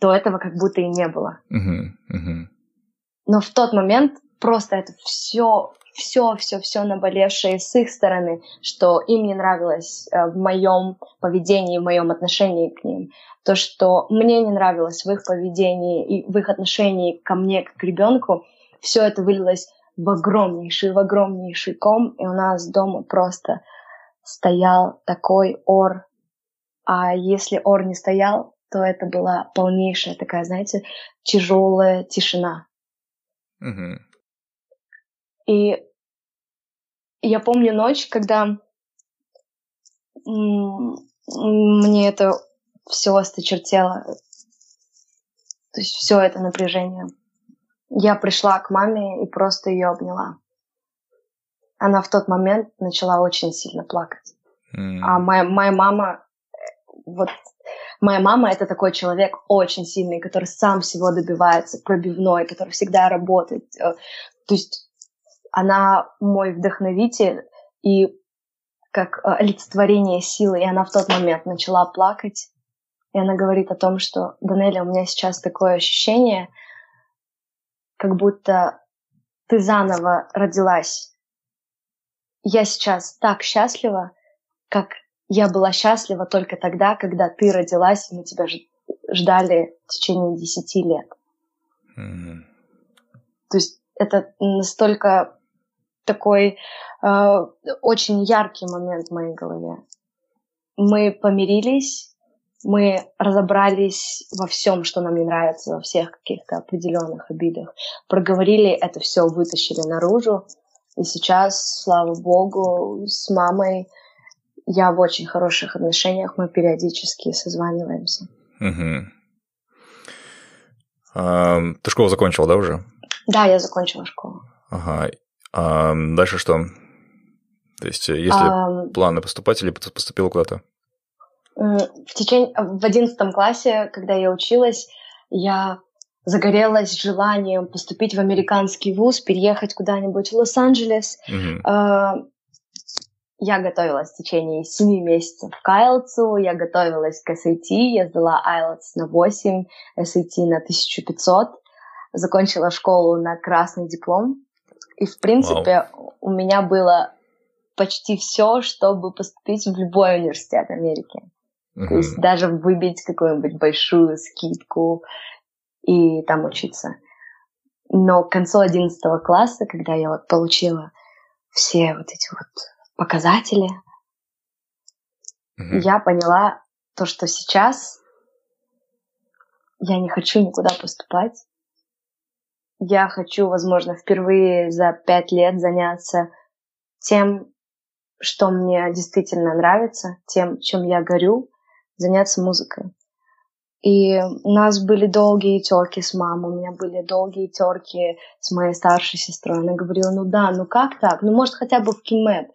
то этого как будто и не было. Но в тот момент просто это все, все, все, все наболевшее с их стороны, что им не нравилось э, в моем поведении, в моем отношении к ним, то, что мне не нравилось в их поведении и в их отношении ко мне как к ребенку, все это вылилось в огромнейший, в огромнейший ком, и у нас дома просто стоял такой ор. А если ор не стоял, то это была полнейшая такая, знаете, тяжелая тишина. Угу. И я помню ночь, когда мне это все осточертело. То есть все это напряжение. Я пришла к маме и просто ее обняла. Она в тот момент начала очень сильно плакать. Mm. А моя, моя мама, вот моя мама это такой человек очень сильный, который сам всего добивается, пробивной, который всегда работает. Э, то есть она мой вдохновитель и как э, олицетворение силы. И она в тот момент начала плакать. И она говорит о том, что Данеля, у меня сейчас такое ощущение, как будто ты заново родилась. Я сейчас так счастлива, как я была счастлива только тогда, когда ты родилась, и мы тебя ждали в течение десяти лет. Mm-hmm. То есть это настолько такой э, очень яркий момент в моей голове. Мы помирились, мы разобрались во всем, что нам не нравится, во всех каких-то определенных обидах, проговорили это все, вытащили наружу. И сейчас, слава богу, с мамой я в очень хороших отношениях, мы периодически созваниваемся. Угу. А, ты школу закончила, да, уже? Да, я закончила школу. Ага. А дальше что? То есть, э, если а... планы поступать или поступила куда-то? В течение в одиннадцатом классе, когда я училась, я загорелась желанием поступить в американский вуз, переехать куда-нибудь в Лос-Анджелес. Угу. Я готовилась в течение семи месяцев к IELTS, я готовилась к SAT, я сдала IELTS на 8, SAT на 1500, закончила школу на красный диплом. И, в принципе, Вау. у меня было почти все, чтобы поступить в любой университет Америки. То есть даже выбить какую-нибудь большую скидку и там учиться. Но к концу 11 класса, когда я вот получила все вот эти вот показатели, я поняла то, что сейчас я не хочу никуда поступать. Я хочу, возможно, впервые за пять лет заняться тем, что мне действительно нравится, тем, чем я горю, заняться музыкой. И у нас были долгие терки с мамой, у меня были долгие терки с моей старшей сестрой. Она говорила, ну да, ну как так? Ну может хотя бы в кинмет.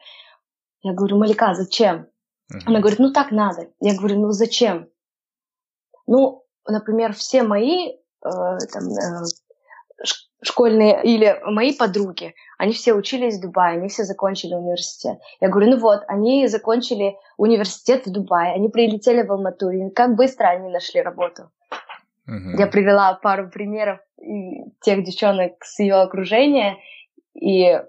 Я говорю, Малика, зачем? Uh-huh. Она говорит, ну так надо. Я говорю, ну зачем? Ну, например, все мои э, там, э, школьные или мои подруги, они все учились в Дубае, они все закончили университет. Я говорю, ну вот, они закончили университет в Дубае, они прилетели в Алмату, и как быстро они нашли работу. Uh-huh. Я привела пару примеров тех девчонок с ее окружения, и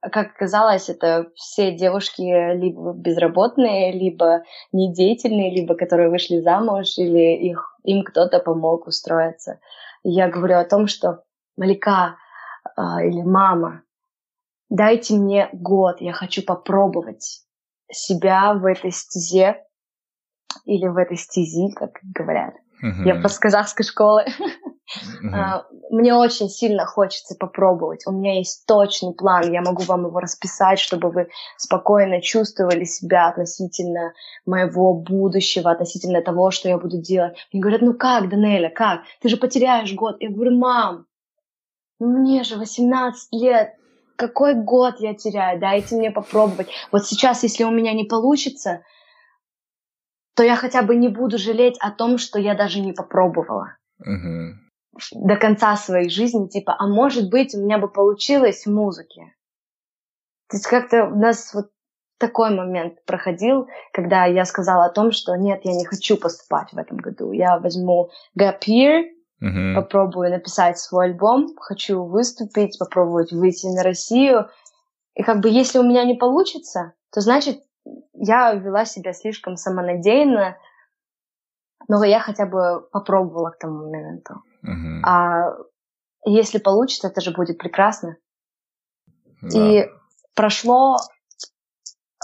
как оказалось, это все девушки либо безработные, либо недеятельные, либо которые вышли замуж, или их, им кто-то помог устроиться. я говорю о том, что Малика э, или мама, дайте мне год, я хочу попробовать себя в этой стезе или в этой стези, как говорят. Uh-huh. Я по казахской школы. Uh-huh. Мне очень сильно хочется попробовать. У меня есть точный план, я могу вам его расписать, чтобы вы спокойно чувствовали себя относительно моего будущего, относительно того, что я буду делать. Мне говорят, ну как, Данеля, как? Ты же потеряешь год. Я говорю, мам, мне же 18 лет, какой год я теряю, дайте мне попробовать. Вот сейчас, если у меня не получится, то я хотя бы не буду жалеть о том, что я даже не попробовала. Uh-huh. До конца своей жизни, типа, а может быть, у меня бы получилось в музыке. То есть как-то у нас вот такой момент проходил, когда я сказала о том, что нет, я не хочу поступать в этом году. Я возьму gap year, Uh-huh. Попробую написать свой альбом, хочу выступить, попробовать выйти на Россию. И как бы если у меня не получится, то значит я вела себя слишком самонадеянно, но я хотя бы попробовала к тому моменту. Uh-huh. А если получится, это же будет прекрасно. Да. И прошло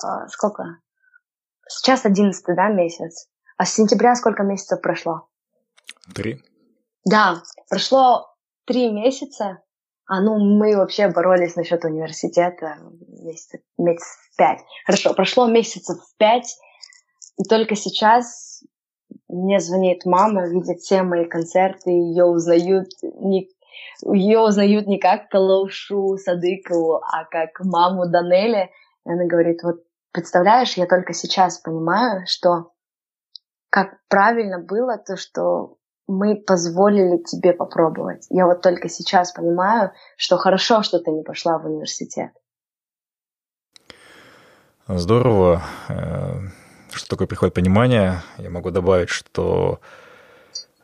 э, сколько? Сейчас одиннадцатый, да, месяц. А с сентября сколько месяцев прошло? Три. Да, прошло три месяца. А ну, мы вообще боролись насчет университета месяцев, месяцев пять. Хорошо, прошло месяцев пять, и только сейчас мне звонит мама, видит все мои концерты, ее узнают не, ее узнают не как Калаушу Садыкову, а как маму Данели. И она говорит, вот представляешь, я только сейчас понимаю, что как правильно было то, что мы позволили тебе попробовать. Я вот только сейчас понимаю, что хорошо, что ты не пошла в университет. Здорово, э, что такое приходит понимание. Я могу добавить, что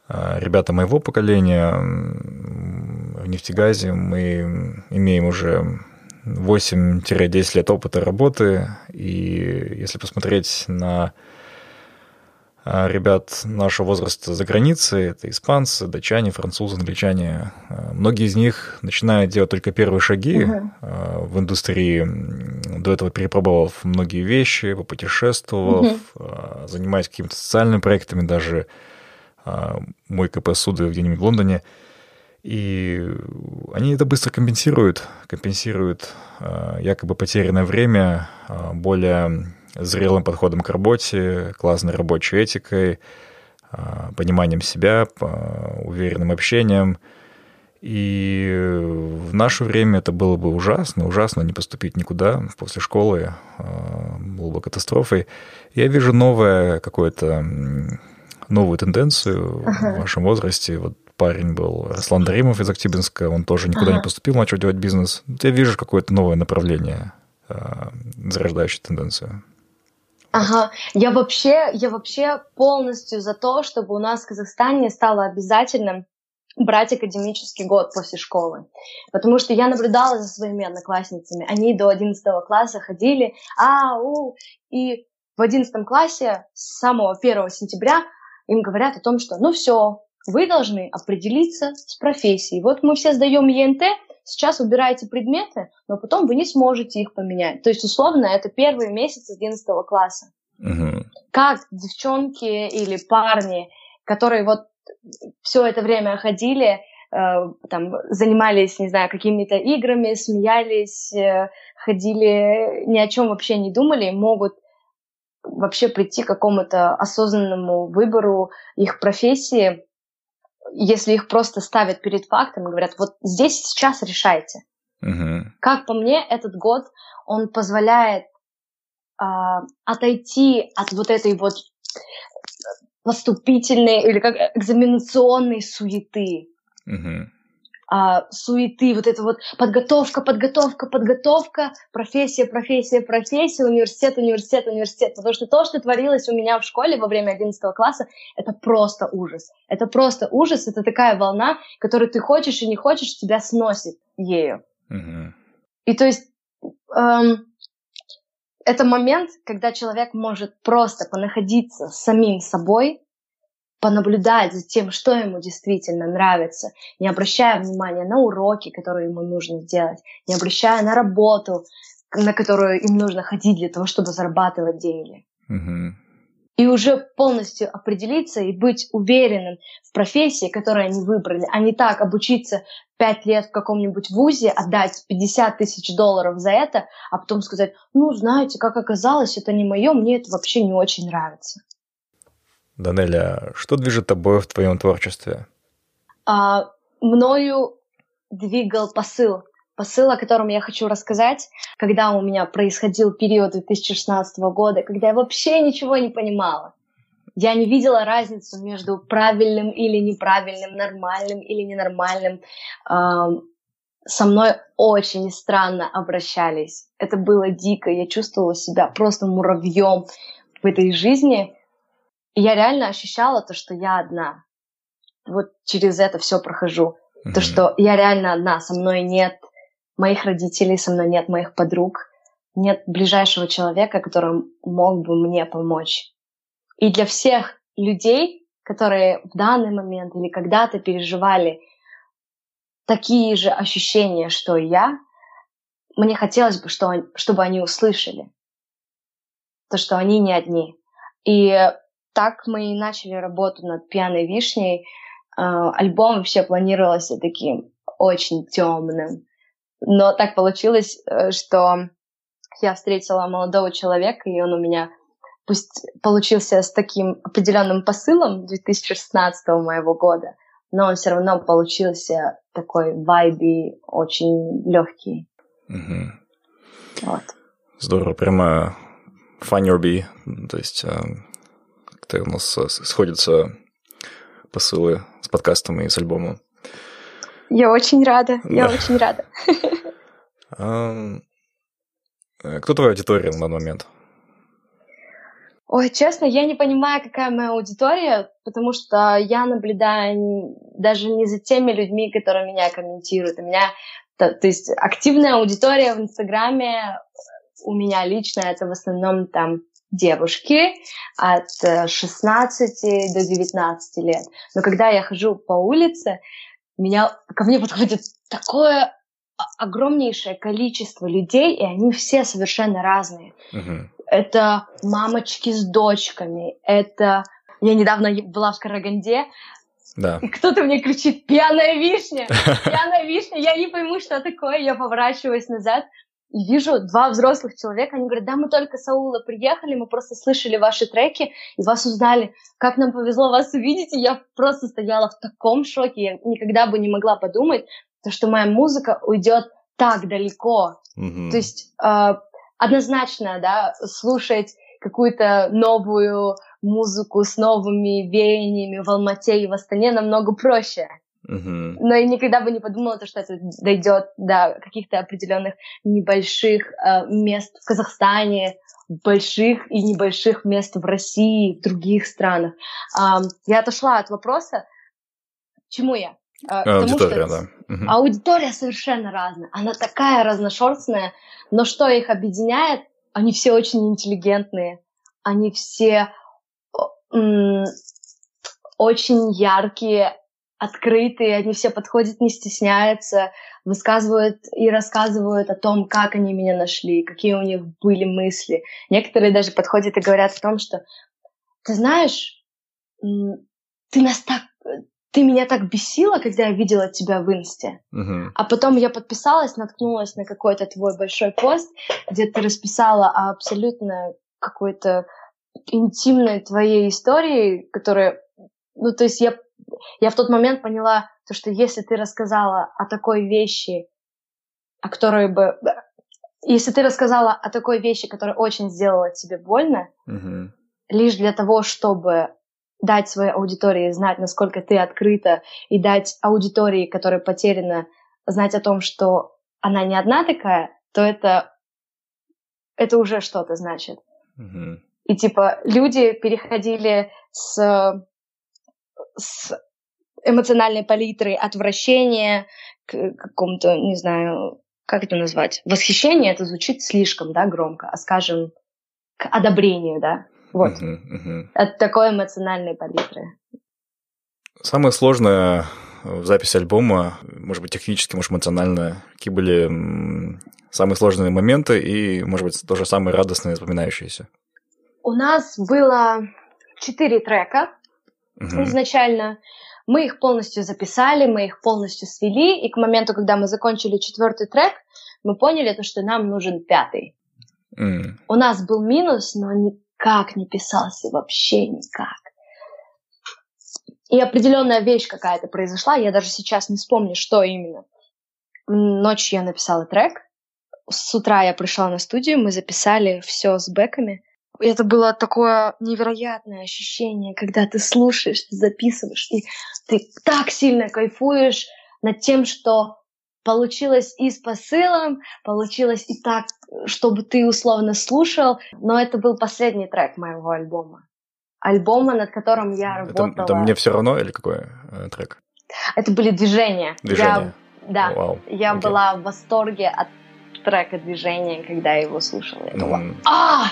э, ребята моего поколения в нефтегазе мы имеем уже 8-10 лет опыта работы, и если посмотреть на ребят нашего возраста за границей. Это испанцы, датчане, французы, англичане. А, многие из них начинают делать только первые шаги угу. в индустрии, до этого перепробовав многие вещи, попутешествовав, угу. занимаясь какими-то социальными проектами, даже мой КП суды где-нибудь в Лондоне. И они это быстро компенсируют, компенсируют якобы потерянное время более зрелым подходом к работе, классной рабочей этикой, а, пониманием себя, уверенным общением. И в наше время это было бы ужасно, ужасно не поступить никуда после школы, а, было бы катастрофой. Я вижу новое какое-то новую тенденцию ага. в вашем возрасте. Вот парень был Руслан Даримов из Актибинска, он тоже никуда ага. не поступил, начал делать бизнес. Я вижу какое-то новое направление, а, зарождающее тенденцию. Ага, я вообще, я вообще полностью за то, чтобы у нас в Казахстане стало обязательным брать академический год после школы. Потому что я наблюдала за своими одноклассницами. Они до 11 класса ходили, а, у, и в 11 классе с самого 1 сентября им говорят о том, что ну все, вы должны определиться с профессией. Вот мы все сдаем ЕНТ, сейчас выбираете предметы, но потом вы не сможете их поменять. То есть, условно, это первые месяцы 11 класса. Угу. Как девчонки или парни, которые вот все это время ходили, э, там, занимались, не знаю, какими-то играми, смеялись, э, ходили, ни о чем вообще не думали, могут вообще прийти к какому-то осознанному выбору их профессии, если их просто ставят перед фактом и говорят, вот здесь сейчас решайте. Угу. Как по мне, этот год, он позволяет э, отойти от вот этой вот поступительной или как экзаменационной суеты. Угу а, суеты, вот это вот подготовка, подготовка, подготовка, профессия, профессия, профессия, университет, университет, университет. Потому что то, что творилось у меня в школе во время 11 класса, это просто ужас. Это просто ужас, это такая волна, которую ты хочешь и не хочешь, тебя сносит ею. Mm-hmm. И то есть эм, это момент, когда человек может просто понаходиться с самим собой, понаблюдать за тем, что ему действительно нравится, не обращая внимания на уроки, которые ему нужно сделать, не обращая на работу, на которую им нужно ходить для того, чтобы зарабатывать деньги. Угу. И уже полностью определиться и быть уверенным в профессии, которую они выбрали, а не так обучиться пять лет в каком-нибудь вузе, отдать 50 тысяч долларов за это, а потом сказать, ну, знаете, как оказалось, это не мое, мне это вообще не очень нравится. Данеля, что движет тобой в твоем творчестве? А, мною двигал посыл. Посыл, о котором я хочу рассказать, когда у меня происходил период 2016 года, когда я вообще ничего не понимала. Я не видела разницу между правильным или неправильным, нормальным или ненормальным. Со мной очень странно обращались. Это было дико. Я чувствовала себя просто муравьем в этой жизни. И я реально ощущала то, что я одна. Вот через это все прохожу. Mm-hmm. То, что я реально одна, со мной нет моих родителей, со мной нет моих подруг, нет ближайшего человека, который мог бы мне помочь. И для всех людей, которые в данный момент или когда-то переживали такие же ощущения, что и я, мне хотелось бы, что, чтобы они услышали то, что они не одни. И так мы и начали работу над «Пьяной вишней». А, альбом вообще планировался таким очень темным. Но так получилось, э, что я встретила молодого человека, и он у меня пусть получился с таким определенным посылом 2016 моего года, но он все равно получился такой вайби, очень легкий. Угу. Вот. Здорово, прямо Find Your Bee, то есть э, как-то у нас сходятся посылы с подкастом и с альбомом. Я очень рада, я очень рада. Э, кто твоя аудитория на данный момент? Ой, честно, я не понимаю, какая моя аудитория, потому что я наблюдаю даже не за теми людьми, которые меня комментируют. У меня, то, то есть активная аудитория в Инстаграме у меня лично это в основном там девушки от 16 э, до 19 лет. Но когда я хожу по улице, меня, ко мне подходит такое огромнейшее количество людей, и они все совершенно разные. Uh-huh. Это мамочки с дочками, это... Я недавно была в Караганде, да. И кто-то мне кричит «Пьяная вишня! Пьяная вишня!» Я не пойму, что такое. Я поворачиваюсь назад и вижу два взрослых человека. Они говорят, да, мы только с Аула приехали, мы просто слышали ваши треки и вас узнали. Как нам повезло вас увидеть. И я просто стояла в таком шоке. Я никогда бы не могла подумать, то, что моя музыка уйдет так далеко. Mm-hmm. То есть э, однозначно, да, слушать какую-то новую музыку с новыми веяниями в Алмате и в Астане намного проще. Uh-huh. Но я никогда бы не подумала, то, что это дойдет до каких-то определенных небольших э, мест в Казахстане, больших и небольших мест в России, в других странах. Э, я отошла от вопроса, чему я? Э, аудитория, что да. Угу. Аудитория совершенно разная. Она такая разношерстная, но что их объединяет? Они все очень интеллигентные, они все м- очень яркие, открытые, они все подходят, не стесняются, высказывают и рассказывают о том, как они меня нашли, какие у них были мысли. Некоторые даже подходят и говорят о том, что ты знаешь, ты нас так, ты меня так бесила, когда я видела тебя в инсте. Uh-huh. А потом я подписалась, наткнулась на какой-то твой большой пост, где ты расписала о абсолютно какой-то интимной твоей истории, которая, ну, то есть я я в тот момент поняла, то, что если ты рассказала о такой вещи, о которой бы... Если ты рассказала о такой вещи, которая очень сделала тебе больно, mm-hmm. лишь для того, чтобы дать своей аудитории знать, насколько ты открыта, и дать аудитории, которая потеряна, знать о том, что она не одна такая, то это, это уже что-то значит. Mm-hmm. И типа люди переходили с с эмоциональной палитрой отвращения к какому-то, не знаю, как это назвать, восхищение, это звучит слишком, да, громко, а скажем, к одобрению, да, вот. От такой эмоциональной палитры. Самое сложное в записи альбома, может быть, технически, может, эмоционально, какие были самые сложные моменты и, может быть, тоже самые радостные, запоминающиеся? У нас было четыре трека, угу. изначально. Мы их полностью записали, мы их полностью свели, и к моменту, когда мы закончили четвертый трек, мы поняли, то, что нам нужен пятый. Mm. У нас был минус, но никак не писался, вообще никак. И определенная вещь какая-то произошла, я даже сейчас не вспомню, что именно. Ночью я написала трек, с утра я пришла на студию, мы записали все с бэками, это было такое невероятное ощущение, когда ты слушаешь, ты записываешь, и ты так сильно кайфуешь над тем, что получилось и с посылом, получилось и так, чтобы ты условно слушал, но это был последний трек моего альбома. Альбома, над которым я работала. Это, это мне все равно или какой э, трек? Это были движения. Движения. Я, да. Вау. Я okay. была в восторге от трека движения, когда я его слушала. Я думала, mm. а,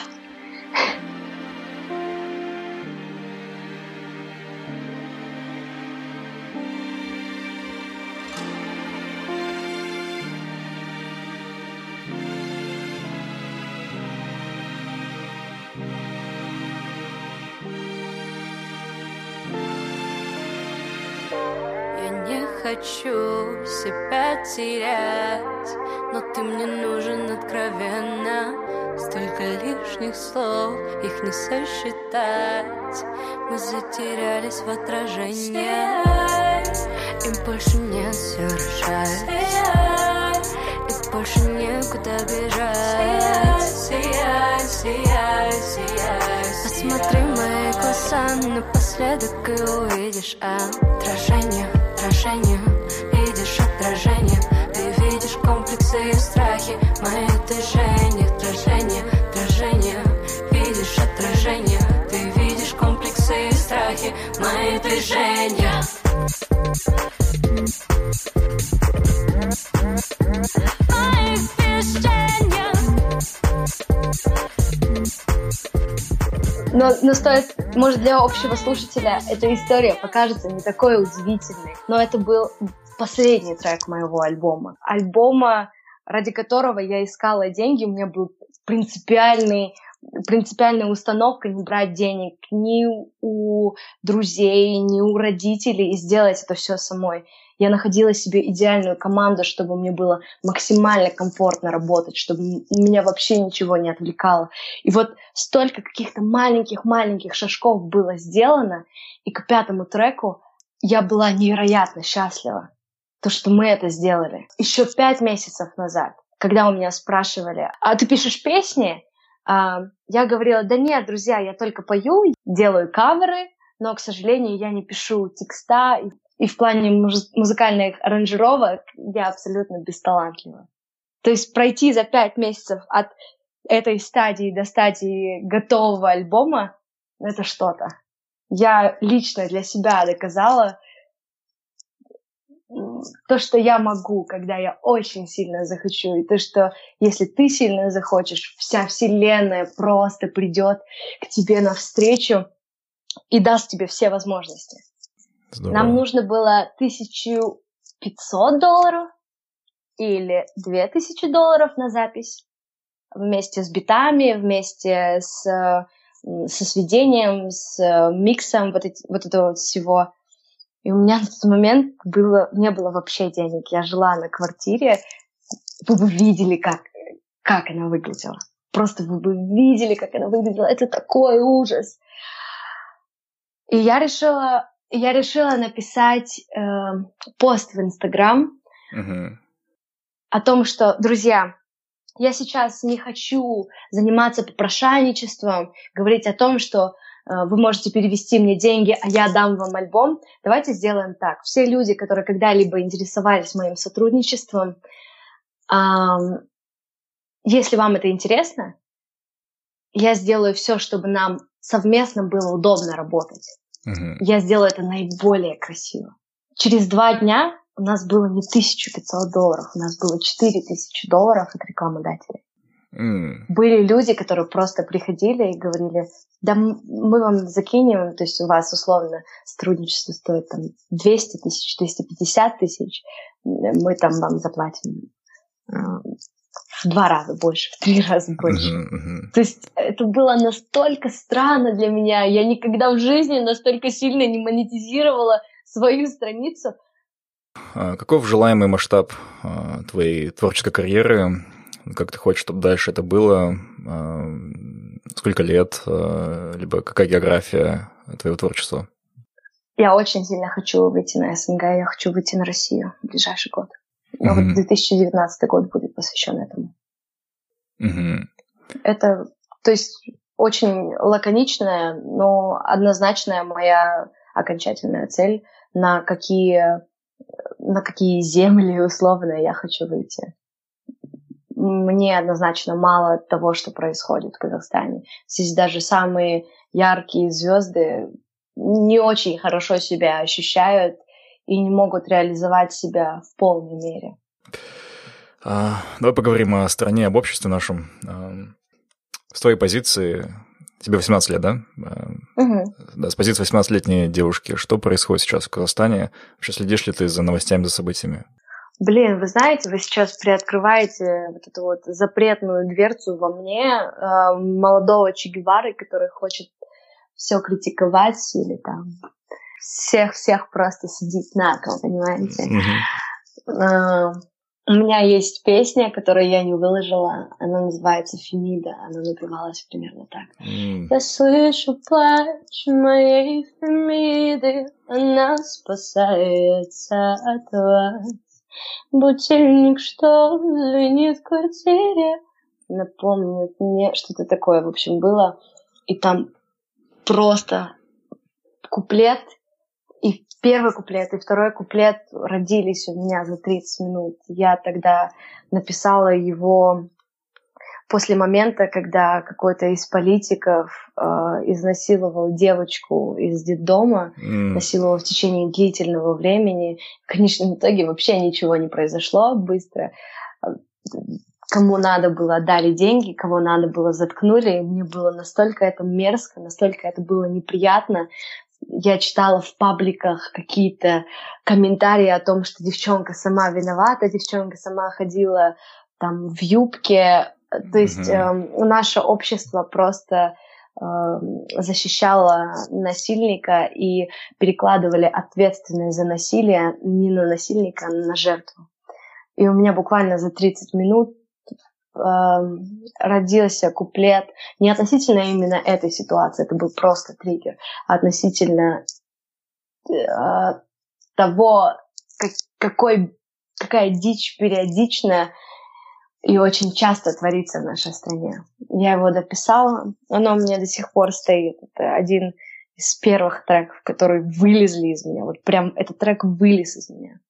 хочу себя терять Но ты мне нужен откровенно. Столько лишних слов, их не сосчитать Мы затерялись в отражении И больше нет все И больше некуда бежать. Сияй, сияй, сияй Посмотри мои глаза напоследок и увидишь отражение, отражение. Видишь отражение, комплексы и страхи. Мои движения, отражение, отражение Видишь отражение, ты видишь комплексы и страхи. Мои движения. Но, но стоит, может, для общего слушателя эта история покажется не такой удивительной, но это был последний трек моего альбома. Альбома, ради которого я искала деньги, у меня был принципиальный принципиальная установка не брать денег ни у друзей, ни у родителей и сделать это все самой. Я находила себе идеальную команду, чтобы мне было максимально комфортно работать, чтобы меня вообще ничего не отвлекало. И вот столько каких-то маленьких-маленьких шажков было сделано, и к пятому треку я была невероятно счастлива, то, что мы это сделали. Еще пять месяцев назад, когда у меня спрашивали, а ты пишешь песни? А, я говорила, да нет, друзья, я только пою, делаю каверы, но, к сожалению, я не пишу текста, и в плане муз- музыкальных аранжировок я абсолютно бесталантлива. То есть пройти за пять месяцев от этой стадии до стадии готового альбома — это что-то. Я лично для себя доказала то, что я могу, когда я очень сильно захочу, и то, что если ты сильно захочешь, вся вселенная просто придет к тебе навстречу и даст тебе все возможности. Здорово. Нам нужно было 1500 долларов или 2000 долларов на запись вместе с битами, вместе с, со сведением, с миксом вот, эти, вот этого всего. И у меня на тот момент было, не было вообще денег. Я жила на квартире. Вы бы видели, как, как она выглядела. Просто вы бы видели, как она выглядела. Это такой ужас. И я решила я решила написать э, пост в Инстаграм uh-huh. о том, что, друзья, я сейчас не хочу заниматься попрошайничеством, говорить о том, что вы можете перевести мне деньги, а я дам вам альбом. Давайте сделаем так. Все люди, которые когда-либо интересовались моим сотрудничеством, э, если вам это интересно, я сделаю все, чтобы нам совместно было удобно работать. Угу. Я сделала это наиболее красиво. Через два дня у нас было не 1500 долларов, у нас было 4000 долларов от рекламодателей. Mm. Были люди, которые просто приходили и говорили, да мы вам закинем, то есть у вас условно сотрудничество стоит там 200 тысяч, 250 тысяч, мы там вам заплатим а, в два раза больше, в три раза больше. Uh-huh, uh-huh. То есть это было настолько странно для меня. Я никогда в жизни настолько сильно не монетизировала свою страницу. А каков желаемый масштаб а, твоей творческой карьеры? Как ты хочешь, чтобы дальше это было? А, сколько лет? Либо какая география твоего творчества? Я очень сильно хочу выйти на СНГ, я хочу выйти на Россию в ближайший год. Но mm-hmm. вот 2019 год будет посвящен этому. Mm-hmm. Это, то есть, очень лаконичная, но однозначная моя окончательная цель, на какие, на какие земли условно я хочу выйти. Мне однозначно мало того, что происходит в Казахстане. Здесь даже самые яркие звезды не очень хорошо себя ощущают и не могут реализовать себя в полной мере. А, давай поговорим о стране, об обществе нашем. А, с твоей позиции, тебе 18 лет, да? Угу. Да, с позиции 18-летней девушки, что происходит сейчас в Казахстане? Вообще следишь ли ты за новостями, за событиями? Блин, вы знаете, вы сейчас приоткрываете вот эту вот запретную дверцу во мне э, молодого Че Гевары, который хочет все критиковать или там всех-всех просто судить на кого, понимаете? Mm-hmm. У меня есть песня, которую я не выложила. Она называется «Фемида». Она напевалась примерно так. Mm. Я слышу плач моей Фемиды. Она спасается от вас. Будильник, что звенит в квартире, напомнит мне, что-то такое, в общем, было. И там просто куплет и первый куплет, и второй куплет родились у меня за 30 минут. Я тогда написала его после момента, когда какой-то из политиков э, изнасиловал девочку из детдома, mm. насиловал в течение длительного времени. В конечном итоге вообще ничего не произошло быстро. Кому надо было, дали деньги, кого надо было, заткнули. Мне было настолько это мерзко, настолько это было неприятно, я читала в пабликах какие-то комментарии о том, что девчонка сама виновата, девчонка сама ходила там в юбке. То есть mm-hmm. э, наше общество просто э, защищало насильника и перекладывали ответственность за насилие не на насильника, а на жертву. И у меня буквально за 30 минут Эм, родился куплет не относительно именно этой ситуации, это был просто триггер, а относительно э, того, как, какой, какая дичь периодично и очень часто творится в нашей стране. Я его дописала, оно у меня до сих пор стоит. Это один из первых треков, которые вылезли из меня. Вот прям этот трек вылез из меня.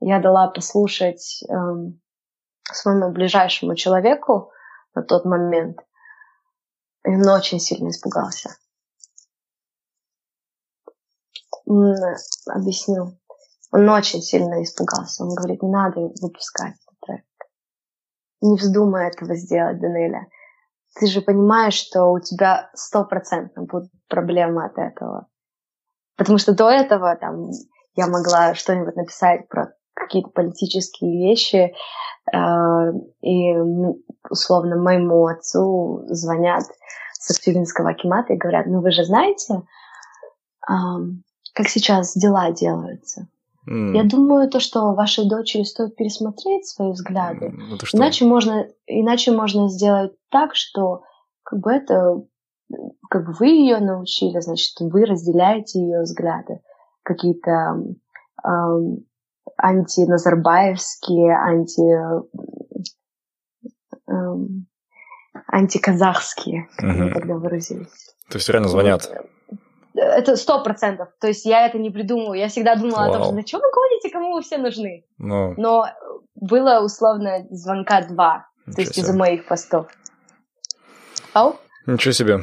Я дала послушать эм, своему ближайшему человеку на тот момент, и он очень сильно испугался. Объясню. Он очень сильно испугался. Он говорит, не надо выпускать. Не вздумай этого сделать, Данеля. Ты же понимаешь, что у тебя стопроцентно будут проблемы от этого. Потому что до этого там я могла что-нибудь написать про какие-то политические вещи, э, и условно моему отцу звонят с Актюбинского Акимата и говорят, ну вы же знаете, как сейчас дела делаются. Mm. Я думаю, то, что вашей дочери стоит пересмотреть свои взгляды. Mm, иначе, можно, иначе можно сделать так, что как бы это как бы вы ее научили, значит, вы разделяете ее взгляды, какие-то эм, антиназарбаевские, анти, эм, антиказахские, как угу. мы тогда выразились. То есть реально звонят? Это сто процентов. То есть я это не придумываю. Я всегда думала Вау. о том, что зачем вы гоните, кому вы все нужны. Ну. Но было условно звонка два. Ничего то есть из-за моих постов. Ау? Ничего себе.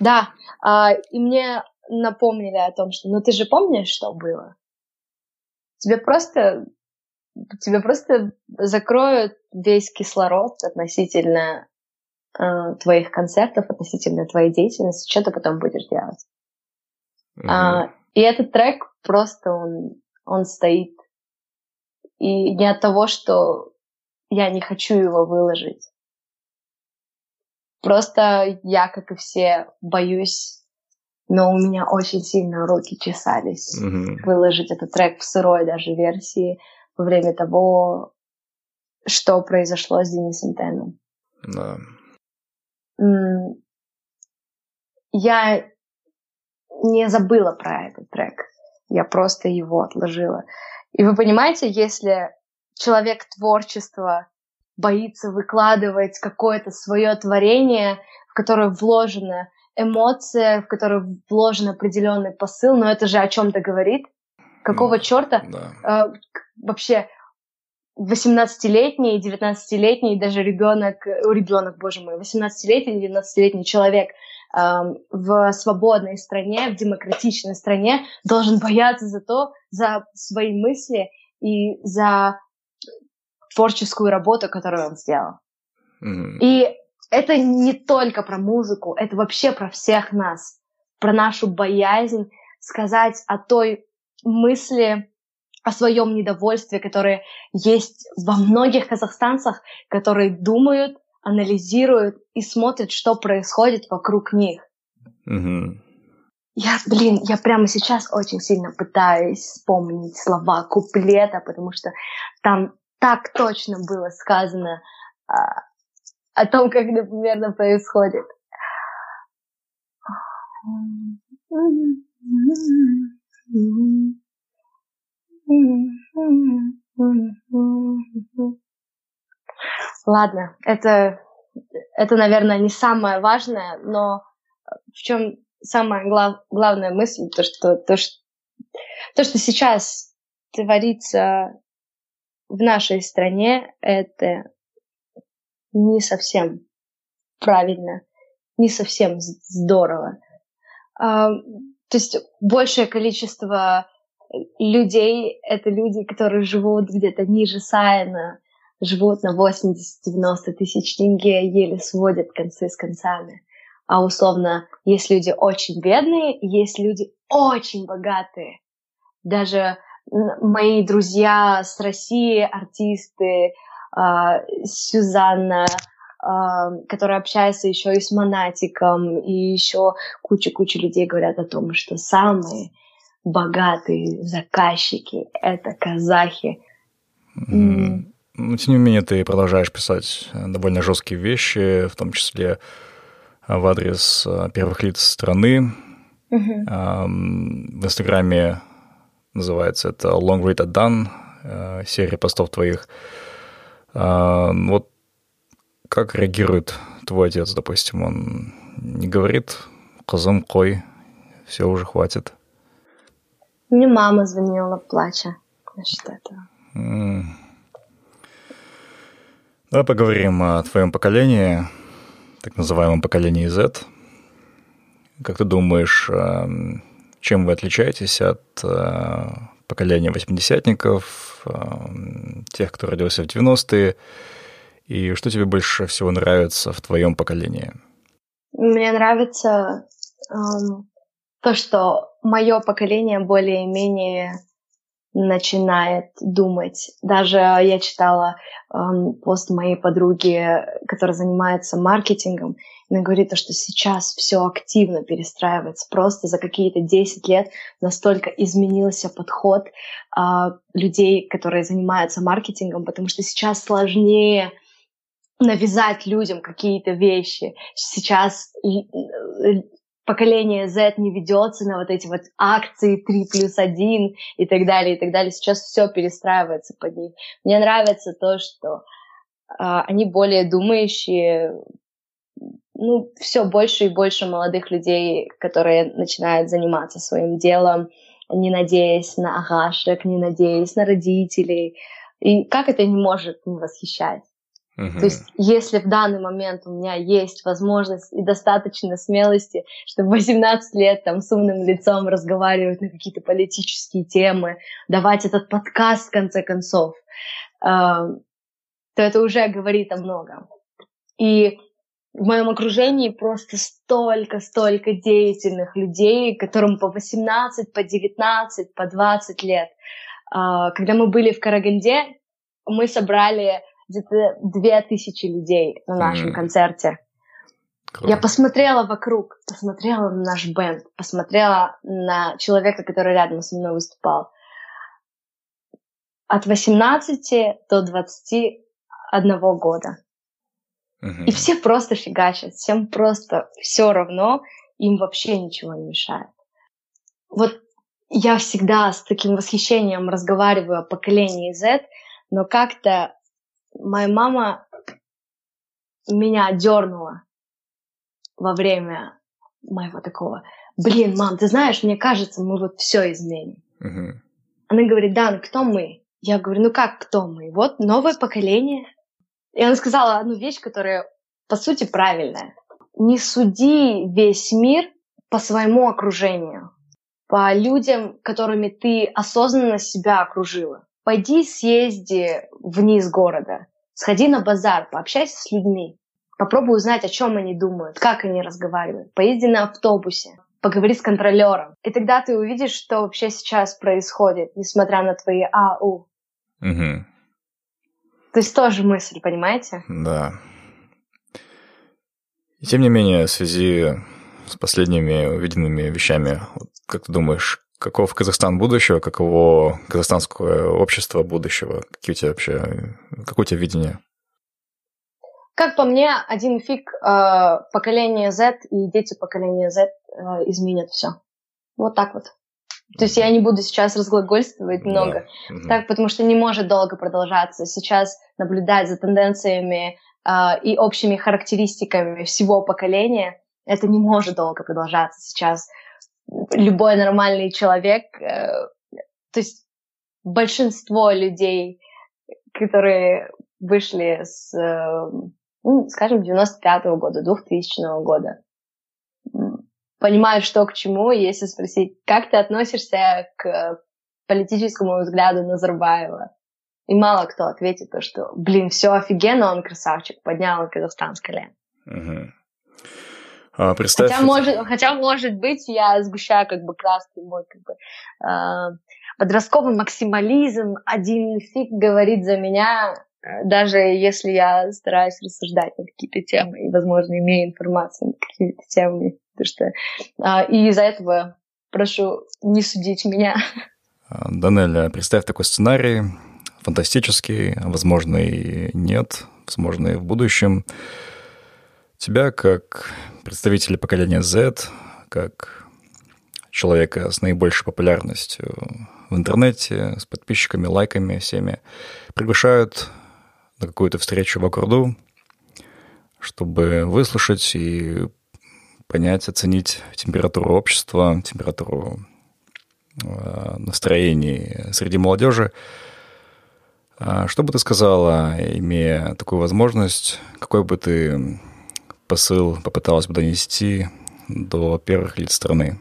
Да. А, и мне напомнили о том, что ну ты же помнишь, что было? тебе просто тебе просто закроют весь кислород относительно э, твоих концертов, относительно твоей деятельности, что ты потом будешь делать. Mm-hmm. А, и этот трек просто он, он стоит. И не от того, что я не хочу его выложить. Просто я, как и все, боюсь но у меня очень сильно руки чесались mm-hmm. выложить этот трек в сырой даже версии во время того, что произошло с Денисом Теном. Да. Я не забыла про этот трек. Я просто его отложила. И вы понимаете, если человек творчества боится выкладывать какое-то свое творение, в которое вложено эмоция, в которую вложен определенный посыл, но это же о чем-то говорит. Какого ну, черта да. э, вообще 18-летний, 19-летний, даже ребенок, ребенок, боже мой, 18-летний, 19-летний человек в свободной стране, в демократичной стране должен бояться за то, за свои мысли и за творческую работу, которую он сделал. Mm-hmm. И это не только про музыку, это вообще про всех нас, про нашу боязнь сказать о той мысли, о своем недовольстве, которое есть во многих казахстанцах, которые думают, анализируют и смотрят, что происходит вокруг них. Mm-hmm. Я, блин, я прямо сейчас очень сильно пытаюсь вспомнить слова куплета, потому что там так точно было сказано а, о том, как это примерно происходит. Ладно, это, это, наверное, не самое важное, но в чем самая глав, главная мысль, то что, то, что, то, что сейчас творится в нашей стране, это не совсем правильно, не совсем здорово. А, то есть большее количество людей — это люди, которые живут где-то ниже Сайна, живут на 80-90 тысяч тенге, еле сводят концы с концами. А условно, есть люди очень бедные, есть люди очень богатые. Даже мои друзья с России, артисты, э, Сюзанна, э, которая общается еще и с Монатиком, и еще куча-куча людей говорят о том, что самые богатые заказчики — это казахи. Mm. Но, тем не менее, ты продолжаешь писать довольно жесткие вещи, в том числе в адрес э, первых лиц страны. Mm-hmm. В Инстаграме называется это Long Read Done, э, серия постов твоих. Вот как реагирует твой отец, допустим? Он не говорит, козом кой, все уже хватит. Мне мама звонила, плача насчет этого. Mm. Давай поговорим о твоем поколении, так называемом поколении Z. Как ты думаешь, эм, чем вы отличаетесь от э, поколения восьмидесятников, эм, тех, кто родился в 90-е, и что тебе больше всего нравится в твоем поколении? Мне нравится эм, то, что мое поколение более-менее начинает думать. Даже я читала пост моей подруги, которая занимается маркетингом, она говорит, что сейчас все активно перестраивается. Просто за какие-то 10 лет настолько изменился подход э, людей, которые занимаются маркетингом, потому что сейчас сложнее навязать людям какие-то вещи. Сейчас поколение Z не ведется на вот эти вот акции 3 плюс 1 и так далее, и так далее. Сейчас все перестраивается под них. Мне нравится то, что э, они более думающие, ну, все больше и больше молодых людей, которые начинают заниматься своим делом, не надеясь на агашек, не надеясь на родителей. И как это не может не восхищать? То есть, если в данный момент у меня есть возможность и достаточно смелости, чтобы 18 лет там с умным лицом разговаривать на какие-то политические темы, давать этот подкаст в конце концов, э, то это уже говорит о многом. И в моем окружении просто столько-столько деятельных людей, которым по 18, по 19, по 20 лет. Э, когда мы были в Караганде, мы собрали где-то две тысячи людей на нашем mm. концерте. Круто. Я посмотрела вокруг, посмотрела на наш бенд, посмотрела на человека, который рядом со мной выступал. От 18 до 21 года. Mm-hmm. И все просто фигачат, всем просто все равно, им вообще ничего не мешает. Вот я всегда с таким восхищением разговариваю о поколении Z, но как-то моя мама меня дернула во время моего такого. Блин, мам, ты знаешь, мне кажется, мы вот все изменим. Uh-huh. Она говорит, да, ну кто мы? Я говорю, ну как кто мы? Вот новое поколение. И она сказала одну вещь, которая по сути правильная. Не суди весь мир по своему окружению, по людям, которыми ты осознанно себя окружила. Пойди съезди вниз города, сходи на базар, пообщайся с людьми, попробуй узнать, о чем они думают, как они разговаривают, поезди на автобусе, поговори с контролером. И тогда ты увидишь, что вообще сейчас происходит, несмотря на твои АУ. Угу. То есть тоже мысль, понимаете? Да. И тем не менее, в связи с последними увиденными вещами. Как ты думаешь, каков Казахстан будущего, каково казахстанское общество будущего? Какие у тебя вообще, какое у тебя видение? Как по мне, один фиг э, поколение Z и дети поколения Z э, изменят все. Вот так вот. То есть я не буду сейчас разглагольствовать много, да. так, потому что не может долго продолжаться. Сейчас наблюдать за тенденциями э, и общими характеристиками всего поколения, это не может долго продолжаться сейчас. Любой нормальный человек, э, то есть большинство людей, которые вышли с, э, ну, скажем, 95-го года, 2000 года, понимают, что к чему, если спросить, как ты относишься к политическому взгляду Назарбаева, и мало кто ответит то, что, блин, все офигенно, он красавчик, поднял Казахстан с колен. Угу. А, представь... хотя, может, хотя, может быть, я сгущаю как бы краски, мой как бы э, подростковый максимализм, один фиг говорит за меня, даже если я стараюсь рассуждать на какие-то темы и, возможно, имею информацию на какие-то темы. Потому что а, и из-за этого прошу не судить меня. Данель, представь такой сценарий, фантастический, возможно, и нет, возможно, и в будущем. Тебя, как представителя поколения Z, как человека с наибольшей популярностью в интернете, с подписчиками, лайками всеми, приглашают на какую-то встречу в Аккорду, чтобы выслушать и понять, оценить температуру общества, температуру э, настроений среди молодежи. А что бы ты сказала, имея такую возможность, какой бы ты посыл попыталась бы донести до первых лиц страны?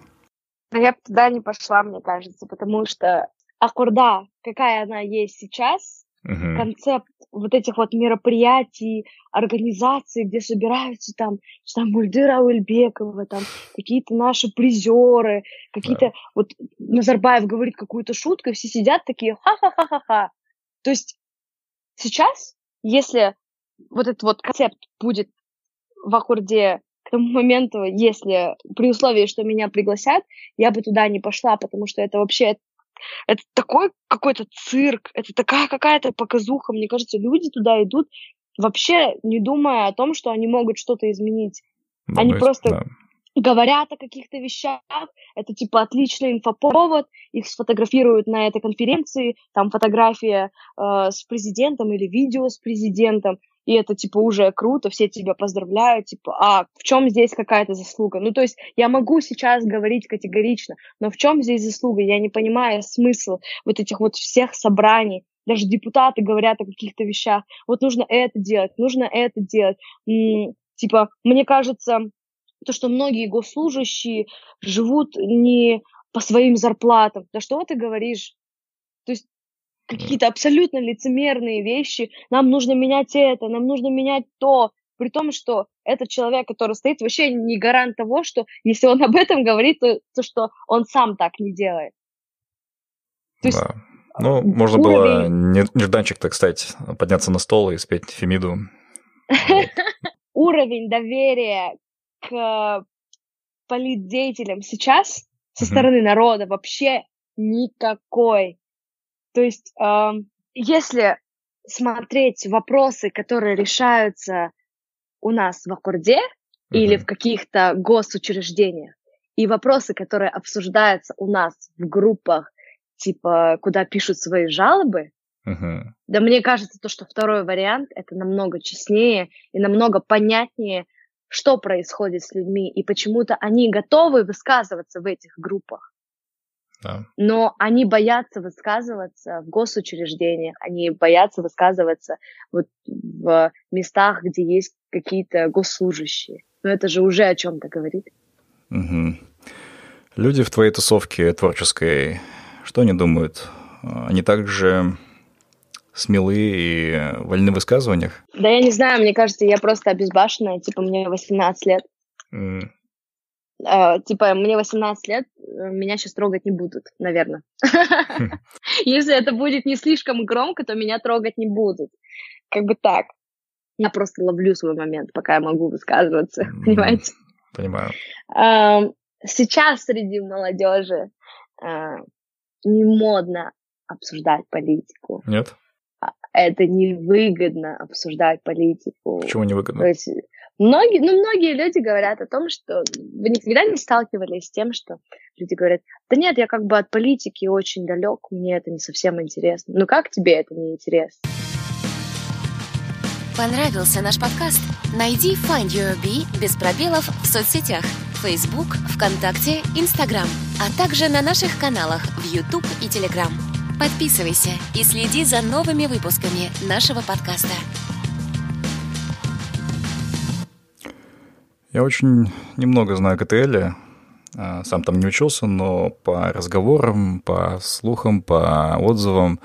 Я бы туда не пошла, мне кажется, потому что Аккорда, какая она есть сейчас, угу. концепт вот этих вот мероприятий, организаций, где собираются там, там Мульдыра Уэльбекова, там какие-то наши призеры, какие-то... Да. Вот Назарбаев говорит какую-то шутку, и все сидят такие ха-ха-ха-ха-ха. То есть сейчас, если вот этот вот концепт будет в аккорде к тому моменту, если при условии, что меня пригласят, я бы туда не пошла, потому что это вообще это такой какой-то цирк, это такая какая-то показуха. Мне кажется, люди туда идут вообще не думая о том, что они могут что-то изменить. Да, они просто да. говорят о каких-то вещах, это типа отличный инфоповод, их сфотографируют на этой конференции, там фотография э, с президентом или видео с президентом, и это, типа, уже круто, все тебя поздравляют, типа, а в чем здесь какая-то заслуга? Ну, то есть я могу сейчас говорить категорично, но в чем здесь заслуга? Я не понимаю смысл вот этих вот всех собраний, даже депутаты говорят о каких-то вещах, вот нужно это делать, нужно это делать. М-м, типа, мне кажется, то, что многие госслужащие живут не по своим зарплатам. Да что ты говоришь? То есть какие-то абсолютно лицемерные вещи. Нам нужно менять это, нам нужно менять то. При том, что этот человек, который стоит, вообще не гарант того, что если он об этом говорит, то, то что он сам так не делает. То есть, да. Ну, можно уровень... было нежданчик, так сказать, подняться на стол и спеть Фемиду. Уровень доверия к политдеятелям сейчас со стороны народа вообще никакой. То есть, э, если смотреть вопросы, которые решаются у нас в Аккорде uh-huh. или в каких-то госучреждениях, и вопросы, которые обсуждаются у нас в группах, типа, куда пишут свои жалобы, uh-huh. да мне кажется, то, что второй вариант, это намного честнее и намного понятнее, что происходит с людьми, и почему-то они готовы высказываться в этих группах. Да. Но они боятся высказываться в госучреждениях, они боятся высказываться вот в местах, где есть какие-то госслужащие. Но это же уже о чем-то говорит. Угу. Люди в твоей тусовке творческой, что они думают? Они также смелы и вольны в высказываниях? Да я не знаю, мне кажется, я просто обезбашенная, типа мне 18 лет. Mm. Uh, типа, мне 18 лет, э, меня сейчас трогать не будут, наверное. Хм. Если это будет не слишком громко, то меня трогать не будут. Как бы так. Я просто ловлю свой момент, пока я могу высказываться, понимаете? Понимаю. Сейчас среди молодежи не модно обсуждать политику. Нет? А, это невыгодно обсуждать политику. Почему невыгодно? То есть многие, ну, многие люди говорят о том, что вы никогда не сталкивались с тем, что люди говорят, да нет, я как бы от политики очень далек, мне это не совсем интересно. Ну как тебе это не интересно? Понравился наш подкаст? Найди Find Your Bee без пробелов в соцсетях Facebook, ВКонтакте, Instagram, а также на наших каналах в YouTube и Telegram. Подписывайся и следи за новыми выпусками нашего подкаста. Я очень немного знаю КТЛ, а, сам там не учился, но по разговорам, по слухам, по отзывам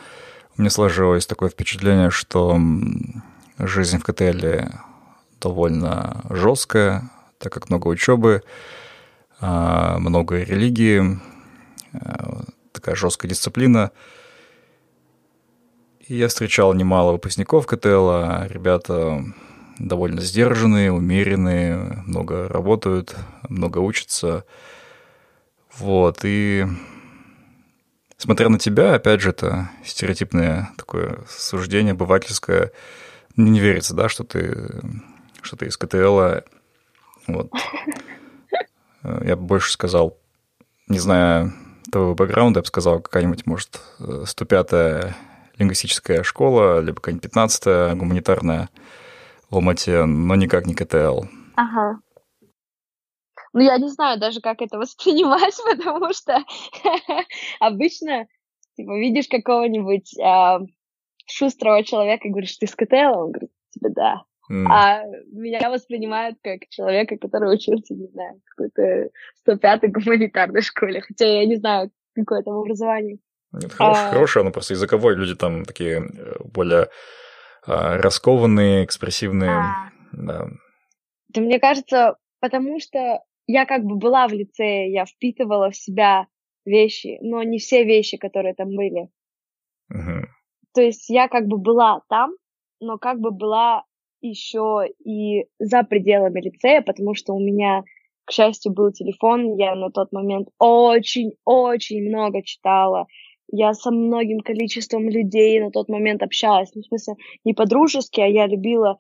меня сложилось такое впечатление, что жизнь в КТЛ довольно жесткая, так как много учебы, а, много религии, а, такая жесткая дисциплина. И я встречал немало выпускников КТЛ, ребята довольно сдержанные, умеренные, много работают, много учатся. Вот, и смотря на тебя, опять же, это стереотипное такое суждение, обывательское, не верится, да, что ты, что ты из КТЛ. Вот. Я бы больше сказал, не зная твоего бэкграунда, я бы сказал, какая-нибудь, может, 105-я лингвистическая школа, либо какая-нибудь 15-я гуманитарная в Алмате, но никак не КТЛ. Ага. Ну, я не знаю даже, как это воспринимать, потому что обычно, типа, видишь какого-нибудь э, шустрого человека и говоришь, ты с КТЛ? Он говорит, тебе да. Mm. А меня воспринимают как человека, который учился, не знаю, в какой-то 105-й гуманитарной школе, хотя я не знаю, какое там образование. Нет, хорош, а... хорошее, но просто языковое люди там такие э, более раскованные, экспрессивные. А... Да. да, мне кажется, потому что я как бы была в лицее, я впитывала в себя вещи, но не все вещи, которые там были. Угу. То есть я как бы была там, но как бы была еще и за пределами лицея, потому что у меня, к счастью, был телефон, я на тот момент очень-очень много читала, я со многим количеством людей на тот момент общалась, ну, в смысле, не по-дружески, а я любила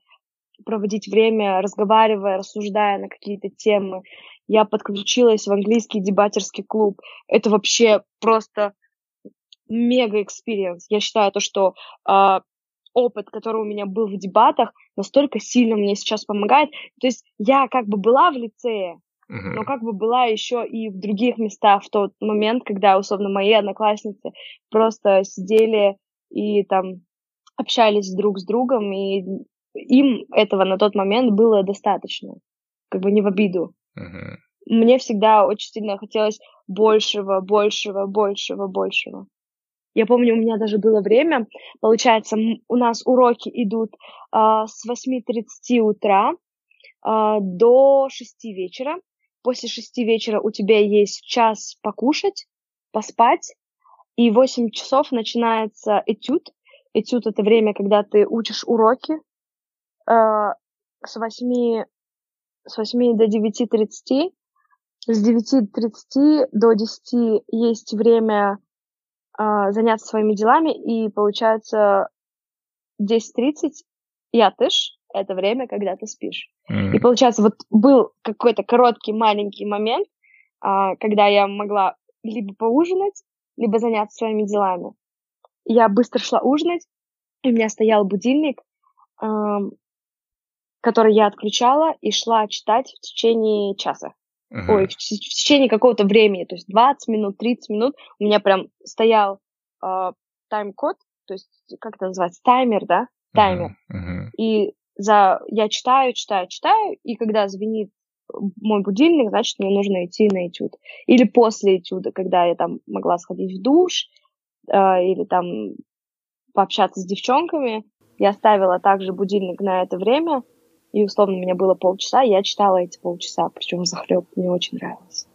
проводить время, разговаривая, рассуждая на какие-то темы. Я подключилась в английский дебатерский клуб. Это вообще просто мега experience. Я считаю то, что э, опыт, который у меня был в дебатах, настолько сильно мне сейчас помогает. То есть я как бы была в лицее, uh-huh. но как бы была еще и в других местах в тот момент, когда, условно, мои одноклассницы просто сидели и там общались друг с другом, и им этого на тот момент было достаточно, как бы не в обиду. Uh-huh. Мне всегда очень сильно хотелось большего, большего, большего, большего. Я помню, у меня даже было время, получается, у нас уроки идут э, с 8.30 утра э, до 6 вечера. После 6 вечера у тебя есть час покушать, поспать, и в 8 часов начинается этюд. Этюд — это время, когда ты учишь уроки э, с 8, с 8 до 9.30. С 9.30 до 10 есть время а, заняться своими делами, и получается 10.30 я тыш, это время, когда ты спишь. Mm. И получается, вот был какой-то короткий маленький момент, а, когда я могла либо поужинать, либо заняться своими делами. Я быстро шла ужинать, и у меня стоял будильник, который я отключала и шла читать в течение часа. Uh-huh. Ой, в, в течение какого-то времени, то есть 20 минут, 30 минут у меня прям стоял э, тайм-код, то есть как это называется, таймер, да, таймер. Uh-huh. Uh-huh. И за я читаю, читаю, читаю, и когда звенит мой будильник, значит, мне нужно идти на этюд. Или после этюда, когда я там могла сходить в душ, э, или там пообщаться с девчонками, я ставила также будильник на это время, и условно у меня было полчаса, я читала эти полчаса, причем захлеб мне очень нравилось.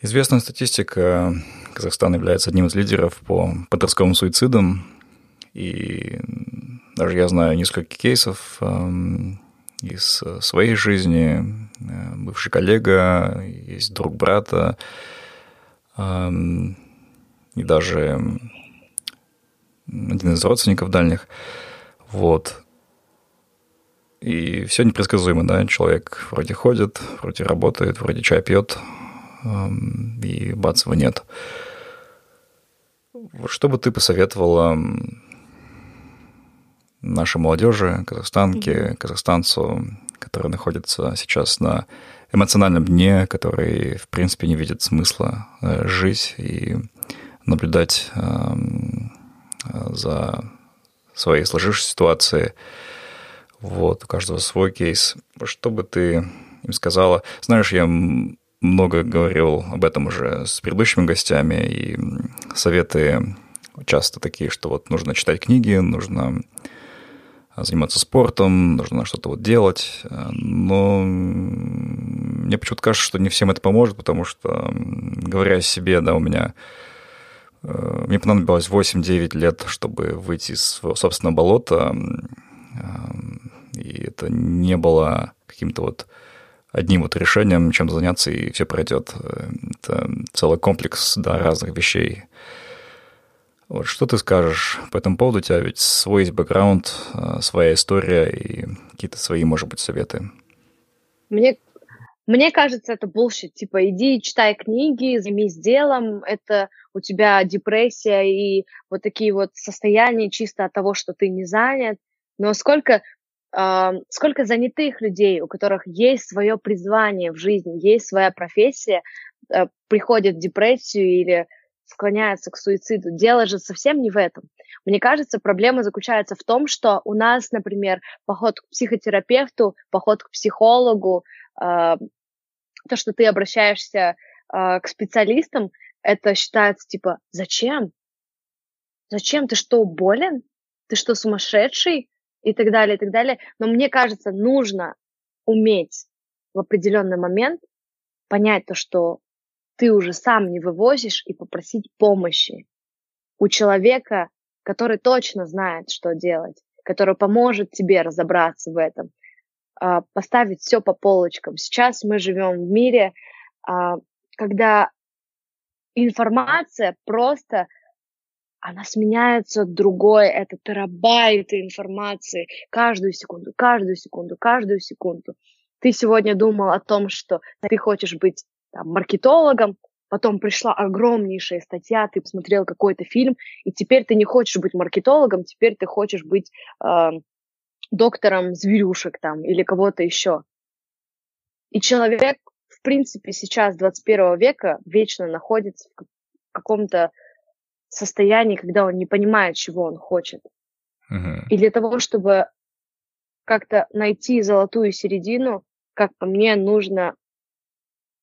Известная статистика. Казахстан является одним из лидеров по подростковым суицидам. И даже я знаю несколько кейсов, эм, из своей жизни, бывший коллега, есть друг брата, и даже один из родственников дальних. Вот. И все непредсказуемо, да, человек вроде ходит, вроде работает, вроде чай пьет, и бац, его нет. Что бы ты посоветовала нашей молодежи, казахстанке, казахстанцу, который находится сейчас на эмоциональном дне, который, в принципе, не видит смысла э, жить и наблюдать эм, за своей сложившейся ситуацией. Вот, у каждого свой кейс. Что бы ты им сказала? Знаешь, я много говорил об этом уже с предыдущими гостями, и советы часто такие, что вот нужно читать книги, нужно заниматься спортом, нужно что-то вот делать. Но мне почему-то кажется, что не всем это поможет, потому что, говоря о себе, да, у меня э, мне понадобилось 8-9 лет, чтобы выйти из своего собственного болота, и это не было каким-то вот одним вот решением, чем заняться, и все пройдет. Это целый комплекс да, разных вещей. Вот что ты скажешь по этому поводу? У тебя ведь свой есть бэкграунд, э, своя история и какие-то свои, может быть, советы. Мне, мне кажется, это bullshit. Типа, иди читай книги, займись делом. Это у тебя депрессия и вот такие вот состояния чисто от того, что ты не занят. Но сколько, э, сколько занятых людей, у которых есть свое призвание в жизни, есть своя профессия, э, приходят в депрессию или склоняются к суициду. Дело же совсем не в этом. Мне кажется, проблема заключается в том, что у нас, например, поход к психотерапевту, поход к психологу, э, то, что ты обращаешься э, к специалистам, это считается типа, зачем? Зачем? Ты что, болен? Ты что, сумасшедший? И так далее, и так далее. Но мне кажется, нужно уметь в определенный момент понять то, что ты уже сам не вывозишь и попросить помощи у человека, который точно знает, что делать, который поможет тебе разобраться в этом, а, поставить все по полочкам. Сейчас мы живем в мире, а, когда информация просто она сменяется другой, это терабайты информации каждую секунду, каждую секунду, каждую секунду. Ты сегодня думал о том, что ты хочешь быть там, маркетологом, потом пришла огромнейшая статья, ты посмотрел какой-то фильм, и теперь ты не хочешь быть маркетологом, теперь ты хочешь быть э, доктором зверюшек там или кого-то еще. И человек, в принципе, сейчас, 21 века, вечно находится в каком-то состоянии, когда он не понимает, чего он хочет. Uh-huh. И для того, чтобы как-то найти золотую середину, как по мне, нужно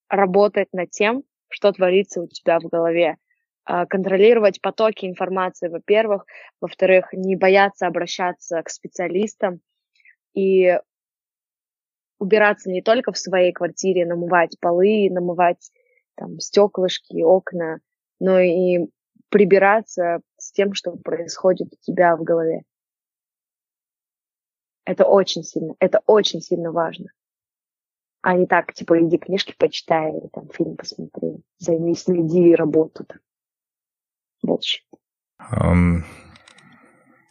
работать над тем, что творится у тебя в голове. А, контролировать потоки информации, во-первых. Во-вторых, не бояться обращаться к специалистам и убираться не только в своей квартире, намывать полы, намывать там, стеклышки, окна, но и прибираться с тем, что происходит у тебя в голове. Это очень сильно, это очень сильно важно. А не так, типа, иди книжки почитай, или там фильм посмотри, займись, найди работу. Там. Больше. Um,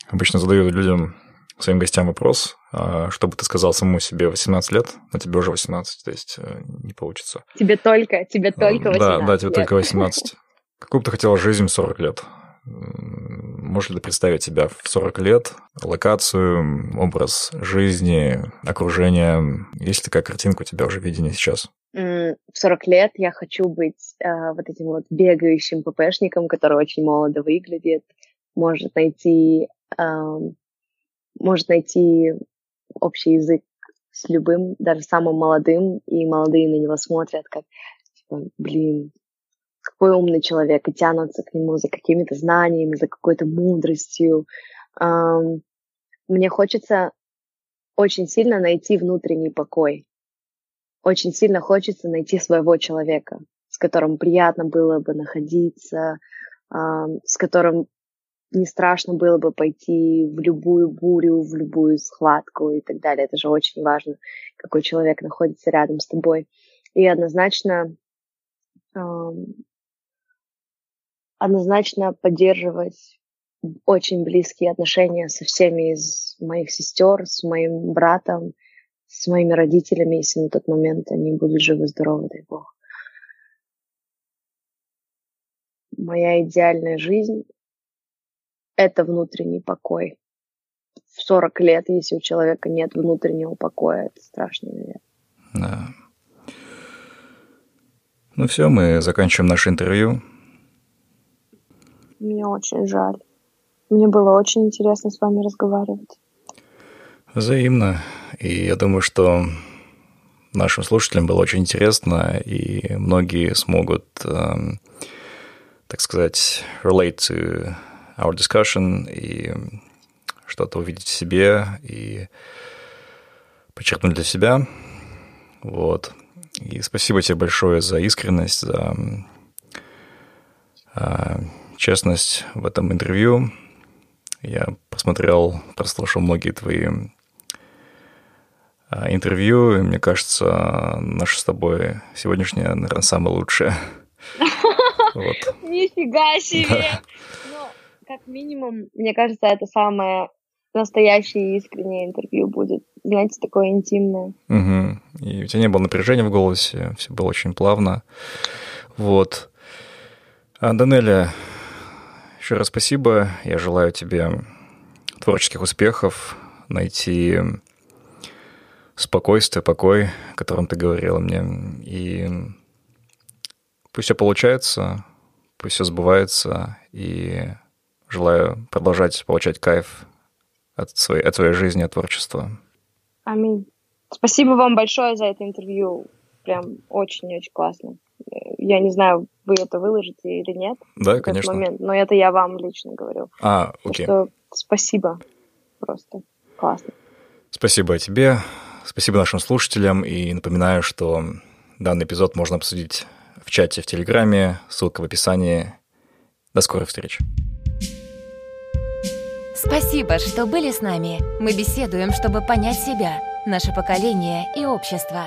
обычно задаю людям, своим гостям вопрос, а, что бы ты сказал самому себе 18 лет, но тебе уже 18, то есть э, не получится. Тебе только, тебе только 18 Да, да, тебе лет. только 18. Какую бы ты хотела жизнь в 40 лет? Можешь ли ты представить себя в 40 лет, локацию, образ жизни, окружение? Есть ли такая картинка у тебя уже видение сейчас? В 40 лет я хочу быть э, вот этим вот бегающим ППшником, который очень молодо выглядит, может найти, э, может найти общий язык с любым, даже самым молодым, и молодые на него смотрят как, типа, блин, какой умный человек, и тянутся к нему за какими-то знаниями, за какой-то мудростью. Мне хочется очень сильно найти внутренний покой. Очень сильно хочется найти своего человека, с которым приятно было бы находиться, с которым не страшно было бы пойти в любую бурю, в любую схватку и так далее. Это же очень важно, какой человек находится рядом с тобой. И однозначно, однозначно поддерживать очень близкие отношения со всеми из моих сестер, с моим братом, с моими родителями, если на тот момент они будут живы-здоровы, дай бог. Моя идеальная жизнь — это внутренний покой. В 40 лет, если у человека нет внутреннего покоя, это страшно, наверное. Да. Ну все, мы заканчиваем наше интервью. Мне очень жаль. Мне было очень интересно с вами разговаривать. Взаимно. И я думаю, что нашим слушателям было очень интересно, и многие смогут, эм, так сказать, relate to our discussion и что-то увидеть в себе и подчеркнуть для себя. Вот. И спасибо тебе большое за искренность, за э, честность в этом интервью. Я посмотрел, прослушал многие твои а, интервью, и мне кажется, наше с тобой сегодняшнее, наверное, самое лучшее. Нифига себе! Ну, как минимум, мне кажется, это самое настоящее искреннее интервью будет. Знаете, такое интимное. Угу. И у тебя не было напряжения в голосе, все было очень плавно. Вот. А, Данеля, еще раз спасибо. Я желаю тебе творческих успехов, найти спокойствие, покой, о котором ты говорила мне. И пусть все получается, пусть все сбывается, и желаю продолжать получать кайф от своей, от своей жизни, от творчества. Аминь. Спасибо вам большое за это интервью. Прям очень-очень классно. Я не знаю, вы это выложите или нет. Да, конечно. Момент, но это я вам лично говорю. А, окей. Что спасибо. Просто классно. Спасибо тебе. Спасибо нашим слушателям. И напоминаю, что данный эпизод можно обсудить в чате в Телеграме. Ссылка в описании. До скорых встреч. Спасибо, что были с нами. Мы беседуем, чтобы понять себя, наше поколение и общество.